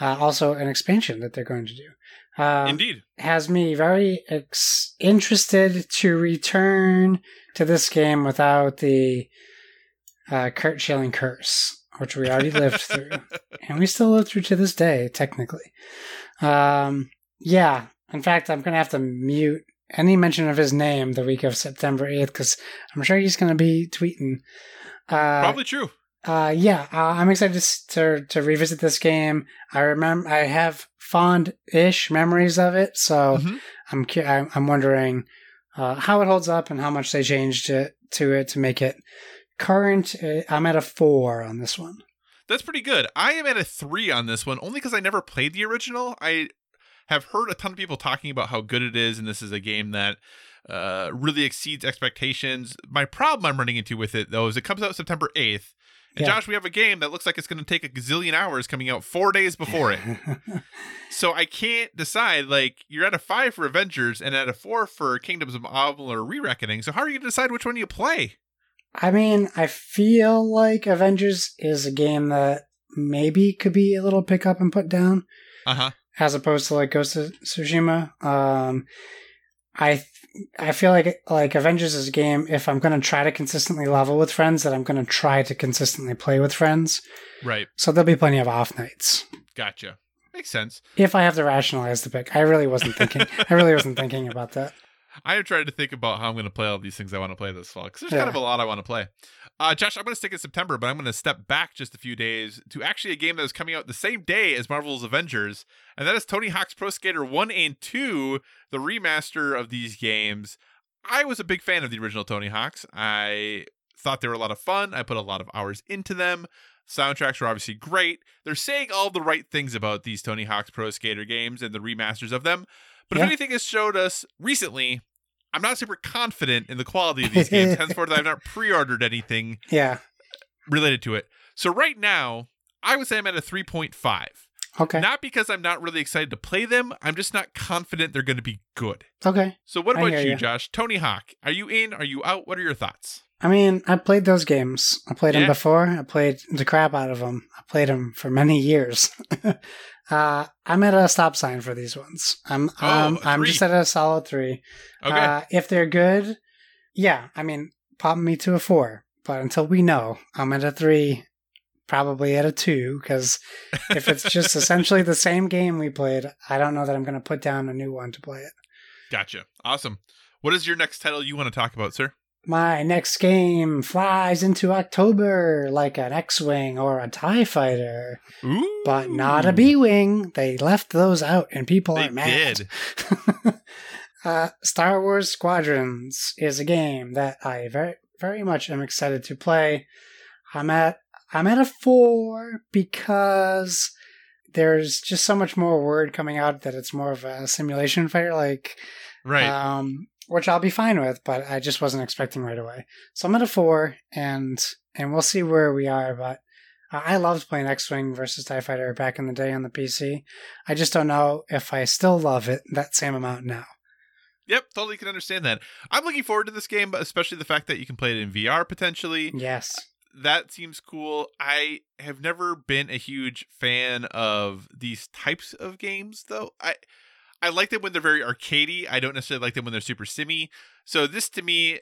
uh, also an expansion that they're going to do. Um, Indeed. has me very ex- interested to return to this game without the uh, Curt Schilling curse, which we already lived through, and we still live through to this day, technically. Um, yeah, in fact, I'm gonna have to mute any mention of his name the week of September 8th because I'm sure he's gonna be tweeting. Uh, Probably true. uh, yeah, uh, I'm excited to, to to revisit this game. I remember I have fond-ish memories of it, so Mhm. I'm cu- I'm I'm wondering uh, how it holds up and how much they changed it to it to make it current. Uh, I'm at a four on this one. That's pretty good. I am at a three on this one, only because I never played the original. I have heard a ton of people talking about how good it is, and this is a game that uh, really exceeds expectations. My problem I'm running into with it, though, is it comes out September 8th. And Yeah. Josh, we have a game that looks like it's going to take a gazillion hours coming out four days before it. so I can't decide. Like, you're at a five for Avengers and at a four for Kingdoms of Amalur Re Reckoning. So how are you going to decide which one you play? I mean, I feel like Avengers is a game that maybe could be a little pick up and put down. Uh huh. As opposed to like Ghost of Tsushima. Um, I th- I feel like like Avengers is a game. If I'm going to try to consistently level with friends, that I'm going to try to consistently play with friends. Right. So there'll be plenty of off nights Gotcha. Makes sense. if I have to rationalize the pick. I really wasn't thinking. I really wasn't thinking about that. I have tried to think about how I'm going to play all these things I want to play this fall because there's Yeah. kind of a lot I want to play. Uh, Josh, I'm going to stick in September, but I'm going to step back just a few days to actually a game that is coming out the same day as Marvel's Avengers, and that is Tony Hawk's Pro Skater 1 and 2, the remaster of these games. I was a big fan of the original Tony Hawk's. I thought they were a lot of fun. I put a lot of hours into them. Soundtracks were obviously great. They're saying all the right things about these Tony Hawk's Pro Skater games and the remasters of them. But Yeah. if anything has showed us recently, I'm not super confident in the quality of these games. Henceforth, I've not pre-ordered anything Yeah. related to it. So right now, I would say I'm at a 3.5. Okay. Not because I'm not really excited to play them. I'm just not confident they're going to be good. okay. So what about hear you. Josh? Tony Hawk, are you in? Are you out? What are your thoughts? I mean, I played those games. I played Yeah. them before. I played the crap out of them. I played them for many years. uh, I'm at a stop sign for these ones. I'm Oh, um, I'm just at a solid three. Okay. Uh, if they're good, yeah, I mean, pop me to a four. But until we know, I'm at a three, probably at a two, because if it's just essentially the same game we played, I don't know that I'm going to put down a new one to play it. gotcha. Awesome. What is your next title you want to talk about, sir? My next game flies into October like an X Wing or a TIE fighter, Ooh. but not a B Wing. They left those out, and people They are mad. did. uh, Star Wars Squadrons is a game that I very very much am excited to play. I'm at I'm at a four because there's just so much more word coming out that it's more of a simulation fighter, like Right. um, which I'll be fine with, but I just wasn't expecting right away. So I'm at a four, and and we'll see where we are. But I loved playing X-wing versus Tie Fighter back in the day on the PC. I just don't know if I still love it that same amount now. Yep, totally can understand that. I'm looking forward to this game, especially the fact that you can play it in VR potentially. Yes. That seems cool. I have never been a huge fan of these types of games, though. I I like them when they're very arcadey. I don't necessarily like them when they're super simmy. So this to me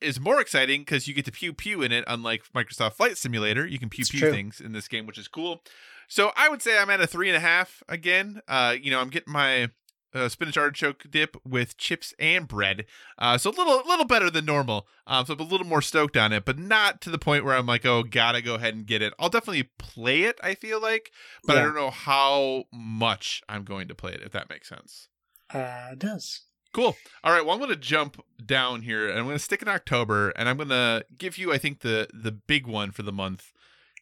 is more exciting because you get to pew pew in it, unlike Microsoft Flight Simulator. You can pew It's pew true. things in this game, which is cool. So I would say I'm at a three and a half again. Uh, you know, I'm getting my uh, spinach artichoke dip with chips and bread. Uh, so a little little better than normal. Um, so I'm a little more stoked on it, but not to the point where I'm like, oh, gotta go ahead and get it. I'll definitely play it. I feel like, but I don't know how much I'm going to play it. If that makes sense. Uh, it does. Cool. All right. Well, I'm going to jump down here, and I'm going to stick in October, and I'm going to give you, I think, the the big one for the month,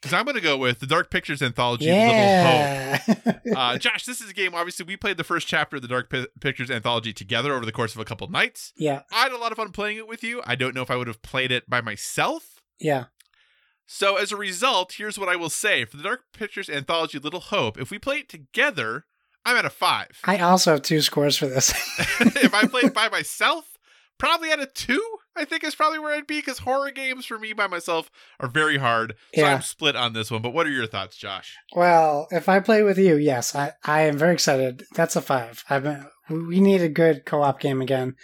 because I'm going to go with the Dark Pictures anthology, Little Hope. Uh, Josh, this is a game. Obviously, we played the first chapter of the Dark Pi- Pictures anthology together over the course of a couple nights. yeah. I had a lot of fun playing it with you. I don't know if I would have played it by myself. Yeah. So, as a result, here's what I will say for the Dark Pictures anthology, Little Hope. If we play it together, I'm at a five. I also have two scores for this. if I played by myself, probably at a two. I think is probably where I'd be because horror games for me by myself are very hard. So Yeah. I'm split on this one. But what are your thoughts, Josh? well, if I play with you, yes, I, I am very excited. That's a five. I've been, we need a good co-op game again.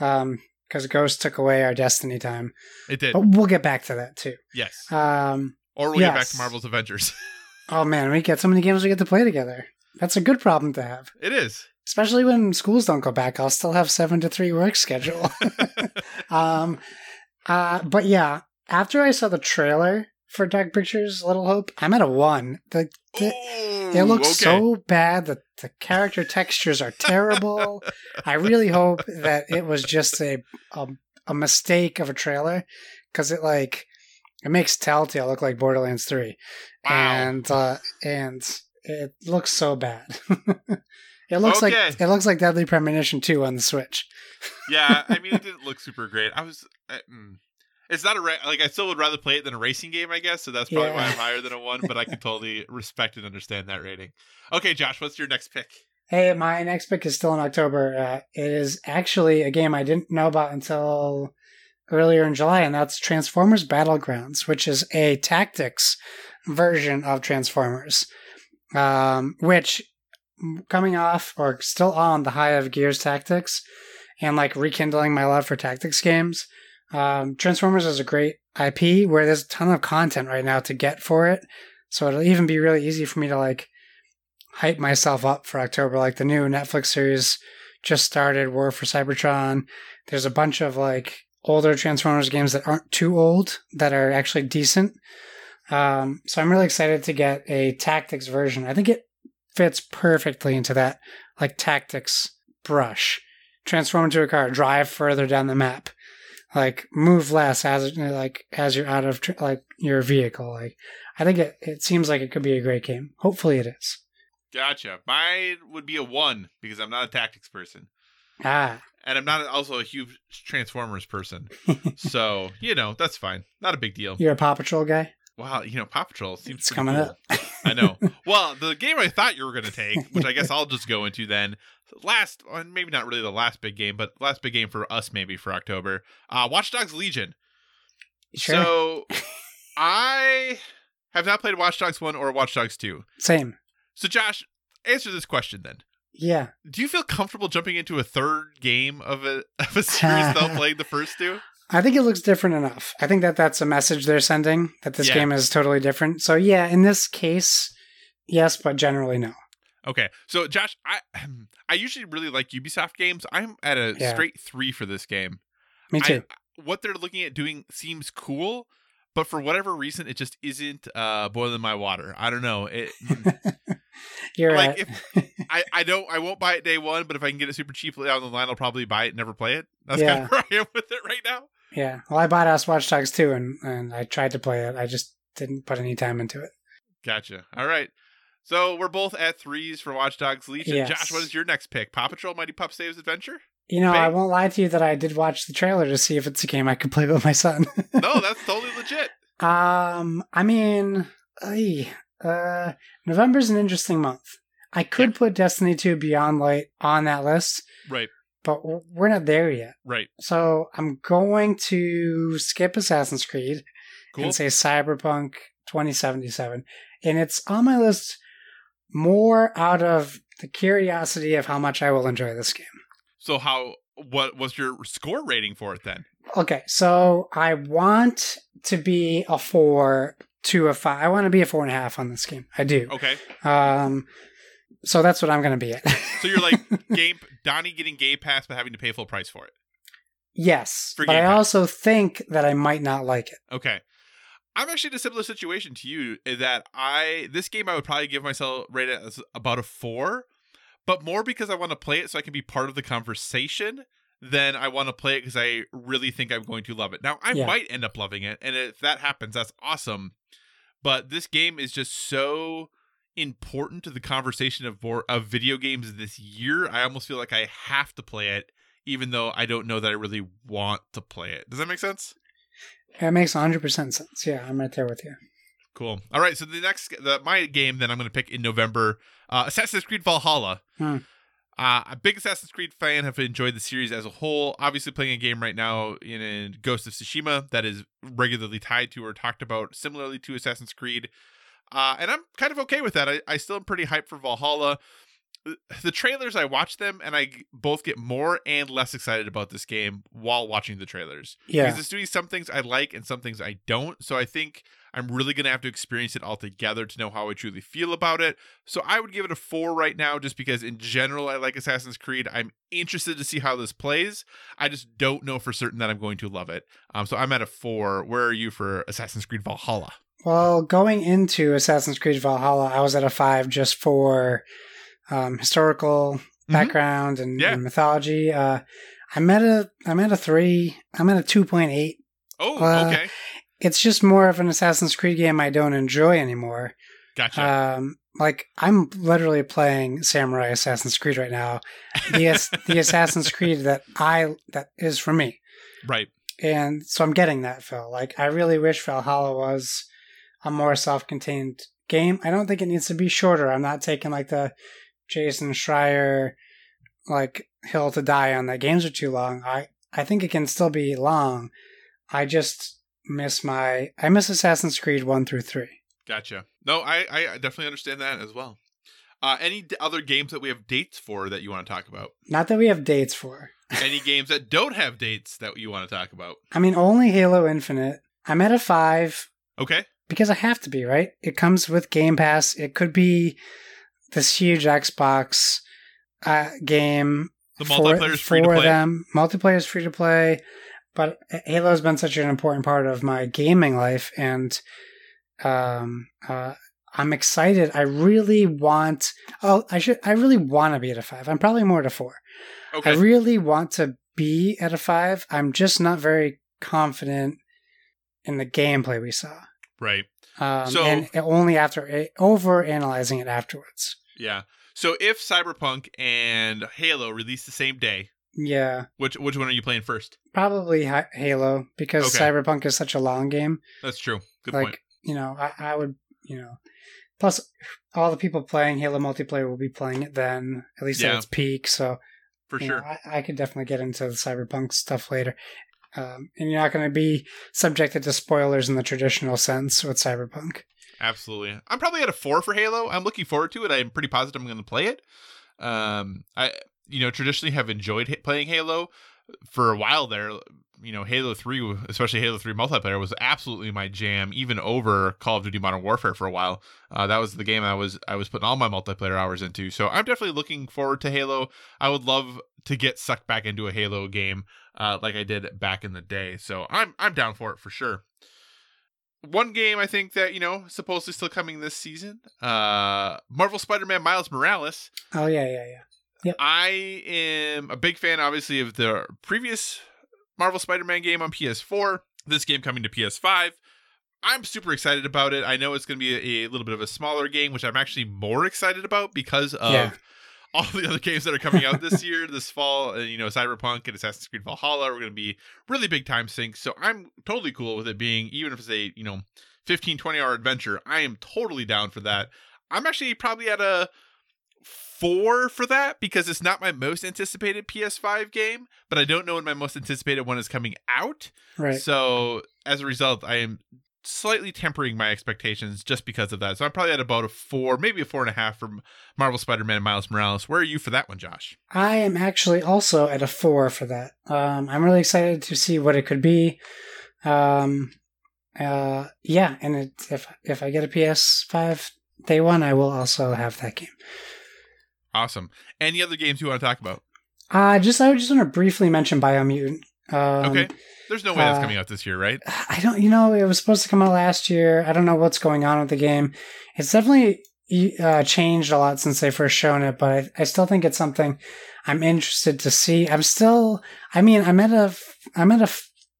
Um, because Ghost took away our Destiny time. It did. But we'll get back to that too. Yes. Um, Or we'll get back to Marvel's Avengers. oh man, we get so many games we get to play together. That's a good problem to have. it is. Especially when schools don't go back, I'll still have seven to three work schedule. um, uh, but yeah, after I saw the trailer for Dark Pictures, Little Hope, I'm at a one. The, the Ooh, it looks okay. so bad that the character textures are terrible. I really hope that it was just a a, a mistake of a trailer because it like it makes Telltale look like Borderlands Three, Wow. and uh, and it looks so bad. it looks Okay. like it looks like Deadly Premonition Two on the Switch. yeah, I mean, it didn't look super great. I was. Uh, mm. It's not a ra- like I still would rather play it than a racing game, I guess. So that's probably why I'm higher than a one. But I can totally respect and understand that rating. Okay, Josh, what's your next pick? Hey, my next pick is still in October. Uh, it is actually a game I didn't know about until earlier in July, and that's Transformers Battlegrounds, which is a tactics version of Transformers, um, which coming off or still on the high of Gears Tactics and like rekindling my love for tactics games. Um, Transformers is a great IP where there's a ton of content right now to get for it. So it'll even be really easy for me to like hype myself up for October. Like the new Netflix series just started, War for Cybertron. There's a bunch of like older Transformers games that aren't too old that are actually decent. Um, so I'm really excited to get a tactics version. I think it fits perfectly into that like tactics brush. Transform into a car, drive further down the map, like move less as like as you're out of tr- like your vehicle. Like I think it, it seems like it could be a great game. Hopefully it is. Gotcha. Mine would be a one because I'm not a tactics person. Ah, And I'm not also a huge Transformers person. so, you know, that's fine. Not a big deal. you're a Paw Patrol guy. Wow, you know, Paw Patrol seems It's coming cool. up. I know. Well, the game I thought you were going to take, which I guess I'll just go into then, last, maybe not really the last big game, but last big game for us maybe for October, uh, Watch Dogs Legion. Sure. So, I have not played Watch Dogs 1 or Watch Dogs 2. Same. So, Josh, answer this question then. Yeah. Do you feel comfortable jumping into a third game of a, of a series without playing the first two? I think it looks different enough. I think that that's a message they're sending that this Yeah. game is totally different. So yeah, in this case, yes, but generally no. Okay, so Josh, I I usually really like Ubisoft games. I'm at a Yeah. straight three for this game. Me too. I, what they're looking at doing seems cool, but for whatever reason, it just isn't uh, boiling my water. I don't know. It You're like right. if I, I don't I won't buy it day one, but if I can get it super cheaply down the line, I'll probably buy it and never play it. That's kind of where I am with it right now. Yeah. Well, I bought Us Watch Dogs too, and and I tried to play it. I just didn't put any time into it. Gotcha. All right. So we're both at threes for Watch Dogs Legion. Yes. Josh, what is your next pick? Paw Patrol Mighty Pup Saves Adventure? You know, I won't lie to you that I did watch the trailer to see if it's a game I could play with my son. No, that's totally legit. Um, I mean, uh, November's an interesting month. I could put Destiny 2 Beyond Light on that list, Right. But we're not there yet. Right. So I'm going to skip Assassin's Creed Cool. and say Cyberpunk 2077. And it's on my list more out of the curiosity of how much I will enjoy this game. So how what was your score rating for it then? Okay, so I want to be a four to a five. I want to be a four and a half on this game. I do. Okay. Um, so that's what I'm going to be at. So you're like game Donnie getting Game Pass but having to pay full price for it. yes, For but I Pass. also think that I might not like it. Okay. I'm actually in a similar situation to you in that I this game I would probably give myself rate it as about a four, but more because I want to play it so I can be part of the conversation than I want to play it because I really think I'm going to love it. Now I Yeah. might end up loving it, and if that happens, that's awesome. But this game is just so important to the conversation of board, of video games this year. I almost feel like I have to play it, even though I don't know that I really want to play it. Does that make sense? It makes 100% sense. Yeah, I'm right there with you. Cool. All right. So the next, the, my game that I'm going to pick in November, uh, Assassin's Creed Valhalla. Hmm. Uh, a big Assassin's Creed fan. Have enjoyed the series as a whole. Obviously, playing a game right now in, in Ghost of Tsushima that is regularly tied to or talked about similarly to Assassin's Creed. Uh, and I'm kind of okay with that. I, I still am pretty hyped for Valhalla. The trailers, I watch them and I both get more and less excited about this game while watching the trailers Yeah. because it's doing some things I like and some things I don't. So I think I'm really gonna have to experience it all together to know how I truly feel about it. So I would give it a four right now, just because in general I like Assassin's Creed. I'm interested to see how this plays. I just don't know for certain that I'm going to love it. Um, so I'm at a four. Where are you for Assassin's Creed Valhalla? Well, going into Assassin's Creed Valhalla, I was at a five just for um, historical background and, Mm-hmm. Yeah. and mythology. Uh, I'm at a I'm at a three. I'm at a two point eight. Oh, Uh, okay, It's just more of an Assassin's Creed game I don't enjoy anymore. gotcha. Um, like I'm literally playing Samurai Assassin's Creed right now. The the Assassin's Creed that I that is for me. right. And so I'm getting that, Phil. Like, I really wish Valhalla was a more self contained game. I don't think it needs to be shorter. I'm not taking like the Jason Schreier, like, hill to die on that games are too long. I, I think it can still be long. I just miss my, I miss Assassin's Creed 1 through 3. Gotcha. No, I, I definitely understand that as well. Uh, any d- other games that we have dates for that you want to talk about? Not that we have dates for. Any games that don't have dates that you want to talk about? I mean, only Halo Infinite. I'm at a 5. Okay. Because I have to be, right? It comes with Game Pass. It could be this huge Xbox uh, game. The multiplayer is free to play. them. Multiplayer is free to play, but Halo's been such an important part of my gaming life, and um, uh, I'm excited. I really want. Oh, I should. I really want to be at a five. I'm probably more at a four. Okay. I really want to be at a five. I'm just not very confident in the gameplay we saw. Right. Um, So- and only after over analyzing it afterwards. Yeah. So if Cyberpunk and Halo release the same day, Yeah, which which one are you playing first? probably Halo because Okay. Cyberpunk is such a long game. That's true. Good like point. you know, I, I would you know. Plus, all the people playing Halo multiplayer will be playing it then, at least Yeah. at its peak. So For sure. know, I, I could definitely get into the Cyberpunk stuff later. Um, and you're not going to be subjected to spoilers in the traditional sense with Cyberpunk. Absolutely. I'm probably at a four for Halo. I'm looking forward to it. I'm pretty positive I'm going to play it. Um, I you know traditionally have enjoyed playing Halo for a while there. You know, Halo Three, especially Halo Three multiplayer, was absolutely my jam. Even over Call of Duty Modern Warfare for a while. Uh, that was the game I was I was putting all my multiplayer hours into. So I'm definitely looking forward to Halo. I would love to get sucked back into a Halo game uh, like I did back in the day. So I'm I'm down for it for sure one game I think that you know supposedly still coming this season. Uh, Marvel Spider-Man Miles Morales. Oh yeah, yeah, yeah. I am a big fan, obviously, of the previous Marvel Spider-Man game on PS4. This game coming to PS5. I'm super excited about it. I know it's going to be a, a little bit of a smaller game, which I'm actually more excited about because of Yeah. All the other games that are coming out this year, this fall. And, you know, Cyberpunk and Assassin's Creed Valhalla are going to be really big time sinks. So I'm totally cool with it being, even if it's a, you know, 15, 20 hour adventure, I am totally down for that. I'm actually probably at a four for that because it's not my most anticipated PS5 game, but I don't know when my most anticipated one is coming out. Right. So as a result, I am slightly tempering my expectations just because of that. So I'm probably at about a four, maybe a four and a half for Marvel Spider-Man and Miles Morales. Where are you for that one, Josh? I am actually also at a four for that. Um, I'm really excited to see what it could be. Um, uh, yeah, and it, if if I get a PS5 day one, I will also have that game. Awesome. Any other games you want to talk about? Uh, just I just want to briefly mention Biomutant. Um, okay. There's no way that's uh, coming out this year, right? I don't, you know, it was supposed to come out last year. I don't know what's going on with the game. It's definitely uh, changed a lot since they first shown it, but I, I still think it's something I'm interested to see. I'm still, I mean, I'm at a, I'm at a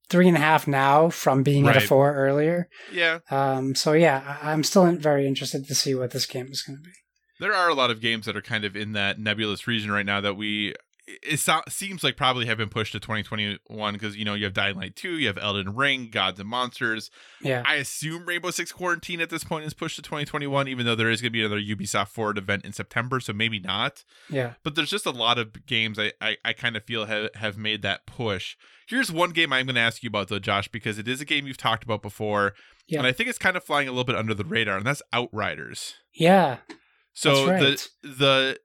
three and a half now from being at a four earlier. Yeah. Um, so yeah, I'm still very interested to see what this game is going to be. There are a lot of games that are kind of in that nebulous region right now that we it so- seems like probably have been pushed to 2021 because you know you have Dying Light 2, you have Elden Ring, Gods and Monsters. Yeah. I assume Rainbow Six Quarantine at this point is pushed to 2021, even though there is going to be another Ubisoft Forward event in September, so maybe not. Yeah. But there's just a lot of games I I, I kind of feel have have made that push. Here's one game I'm going to ask you about though, Josh, because it is a game you've talked about before, Yeah. and I think it's kind of flying a little bit under the radar, and that's Outriders. Yeah. So right. the the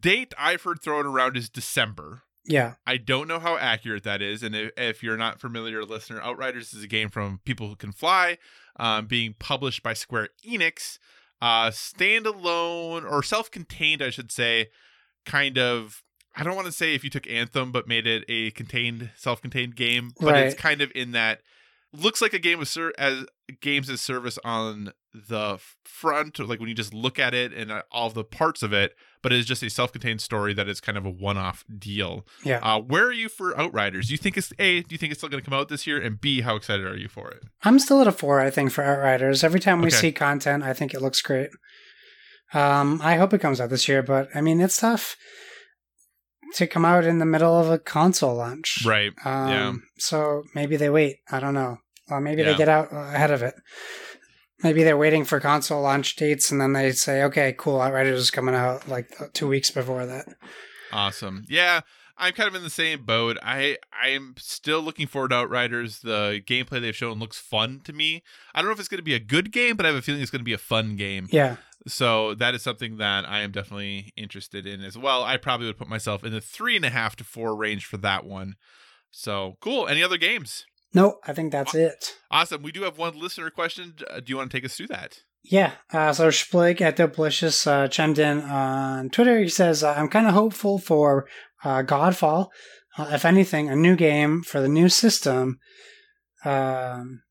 date I've heard thrown around is December. Yeah. I don't know how accurate that is, and if, if you're not familiar, listener, Outriders is a game from People Who Can Fly, um, being published by Square Enix, uh, standalone or self-contained, I should say, kind of. I don't want to say if you took Anthem but made it a contained, self-contained game, but it's kind of in that looks like a game of ser- as games as service on the front, or like when you just look at it and uh, all the parts of it, but it is just a self-contained story that is kind of a one-off deal. Yeah. Uh, where are you for Outriders? Do you think it's a? Do you think it's still going to come out this year? And B, how excited are you for it? I'm still at a four, I think, for Outriders. Every time we Okay. see content, I think it looks great. Um, I hope it comes out this year, but I mean, it's tough to come out in the middle of a console launch. Right. Um, yeah. So maybe they wait. I don't know. Or maybe Yeah. they get out uh, ahead of it. Maybe they're waiting for console launch dates and then they say, okay, cool, Outriders is coming out like two weeks before that. Awesome. Yeah, I'm kind of in the same boat. I I'm still looking forward to Outriders. The gameplay they've shown looks fun to me. I don't know if it's going to be a good game, but I have a feeling it's going to be a fun game. Yeah. So that is something that I am definitely interested in as well. I probably would put myself in the three and a half to four range for that one. So cool. Any other games? No, I think that's it. Awesome. We do have one listener question. Uh, Do you want to take us through that? Yeah, uh, so Splig at Dopelicious uh, chimed in on Twitter. He says, uh, I'm kind of hopeful for uh, Godfall. Uh, if anything, a new game for the new system um,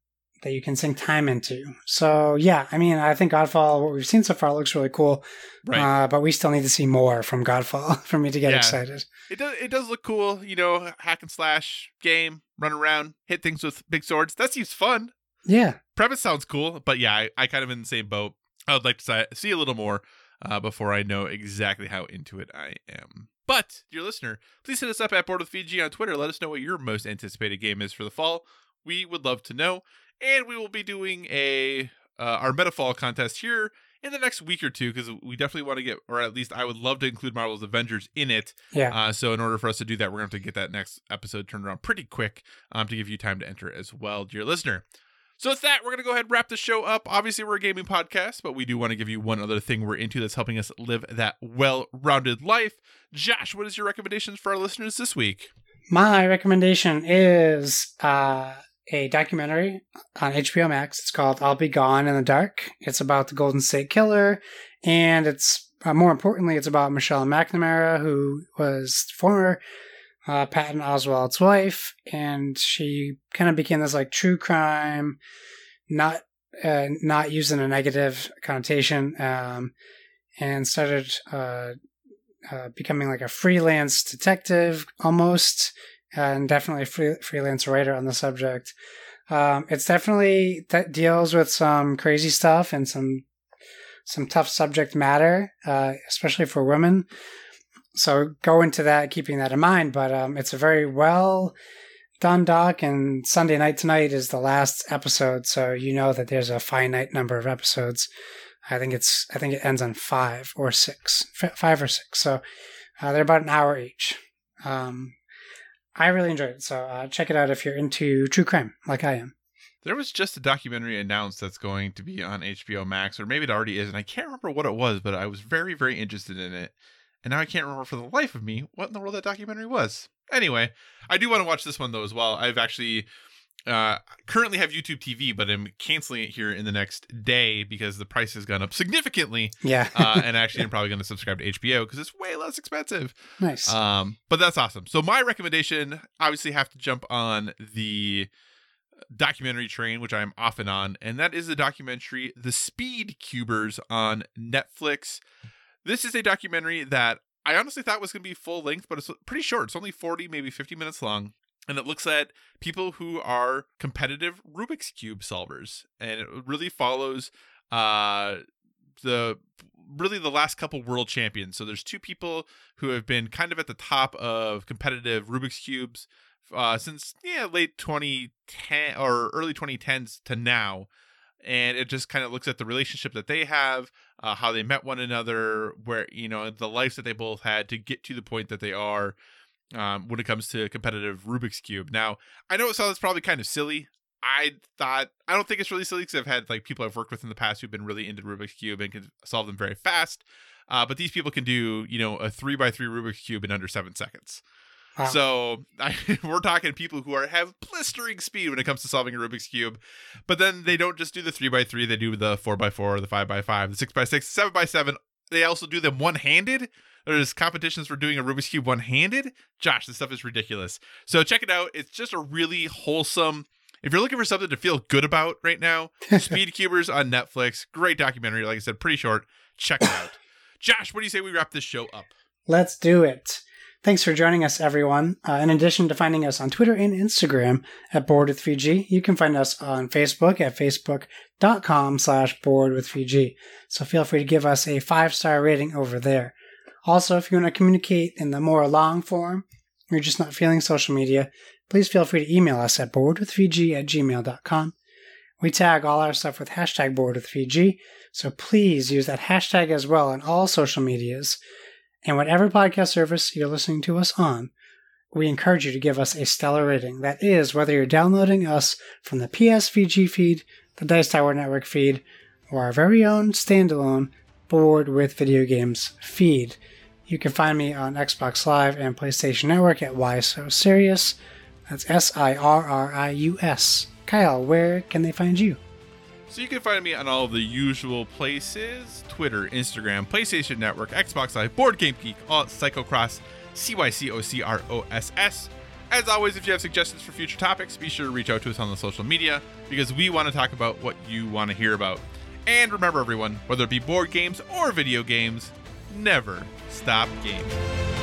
that you can sink time into. So, yeah, I mean, I think Godfall, what we've seen so far, looks really cool. Right. Uh, but we still need to see more from Godfall for me to get Yeah. excited. It does. It does look cool. You know, hack and slash game, run around, hit things with big swords. That seems fun. Yeah. Premise sounds cool, but yeah, I, I kind of in the same boat. I would like to see a little more uh, before I know exactly how into it I am. But, dear listener, please hit us up at Board with VG on Twitter. Let us know what your most anticipated game is for the fall. We would love to know, and we will be doing a uh, our Metafall contest here in the next week or two because we definitely want to get, or at least I would love to include Marvel's Avengers in it. Yeah. Uh, so in order for us to do that, we're going to have to get that next episode turned around pretty quick um, to give you time to enter as well, dear listener. So with that, we're going to go ahead and wrap the show up. Obviously, we're a gaming podcast, but we do want to give you one other thing we're into that's helping us live that well-rounded life. Josh, what is your recommendations for our listeners this week? My recommendation is uh, a documentary on HBO Max. It's called "I'll Be Gone in the Dark." It's about the Golden State Killer, and it's uh, more importantly, it's about Michelle McNamara, who was former uh, Patton Oswalt's wife, and she kind of became this like true crime, not uh, not using a negative connotation, um, and started. Uh, uh, becoming like a freelance detective almost, and definitely free, freelance writer on the subject. Um, it's definitely that deals with some crazy stuff and some some tough subject matter, uh, especially for women. So go into that keeping that in mind. But um, it's a very well done doc, and Sunday night tonight is the last episode, so you know that there's a finite number of episodes. I think it's I think it ends on five or six, five or six. So uh, they're about an hour each. Um, I really enjoyed it, so uh, check it out if you're into true crime like I am. There was just a documentary announced that's going to be on HBO Max, or maybe it already is, and I can't remember what it was, but I was very, very interested in it. And now I can't remember for the life of me what in the world that documentary was. Anyway, I do want to watch this one though as well. I've actually uh, currently have YouTube TV, but I'm canceling it here in the next day because the price has gone up significantly. Yeah. uh, and actually, I'm probably going to subscribe to HBO because it's way less expensive. nice. Um, but that's awesome. So my recommendation, obviously, have to jump on the documentary train, which I'm often on, and that is the documentary "The Speed Cubers" on Netflix. This is a documentary that I honestly thought was going to be full length, but it's pretty short. It's only 40, maybe 50 minutes long. And it looks at people who are competitive Rubik's Cube solvers. And it really follows uh, the really the last couple world champions. So there's two people who have been kind of at the top of competitive Rubik's cubes uh, since yeah late 2010 or early 2010s to now, and it just kind of looks at the relationship that they have, uh, how they met one another, where you know the lives that they both had to get to the point that they are. Um, when it comes to competitive Rubik's cube, now I know it sounds probably kind of silly. I thought I don't think it's really silly because I've had like people I've worked with in the past who've been really into Rubik's cube and can solve them very fast. Uh, but these people can do you know a three by three Rubik's cube in under seven seconds. Wow. So I, we're talking people who are have blistering speed when it comes to solving a Rubik's cube, but then they don't just do the three by three; they do the four by four, the five by five, the six by six, seven by seven. They also do them one handed. There's competitions for doing a Rubik's cube one handed. Josh, this stuff is ridiculous. So check it out. It's just a really wholesome. If you're looking for something to feel good about right now, Speed Cubers on Netflix. Great documentary. Like I said, pretty short. Check it out. Josh, what do you say we wrap this show up? Let's do it. Thanks for joining us, everyone. Uh, in addition to finding us on Twitter and Instagram at Board with VG, you can find us on Facebook at facebook.com slash board with VG. So feel free to give us a five star rating over there. Also, if you want to communicate in the more long form, you're just not feeling social media, please feel free to email us at boardwithvg at gmail.com. We tag all our stuff with hashtag boardwithvg, so please use that hashtag as well on all social medias. And whatever podcast service you're listening to us on, we encourage you to give us a stellar rating. That is, whether you're downloading us from the PSVG feed, the Dice Tower Network feed, or our very own standalone Board with Video Games feed. You can find me on Xbox Live and PlayStation Network at Why So Serious. That's S I R R I U S. Kyle, where can they find you? So you can find me on all the usual places Twitter, Instagram, PlayStation Network, Xbox Live, Board Game Geek, all Cycocross, C Y C O C R O S S. As always, if you have suggestions for future topics, be sure to reach out to us on the social media because we want to talk about what you want to hear about. And remember, everyone, whether it be board games or video games, never stop gaming.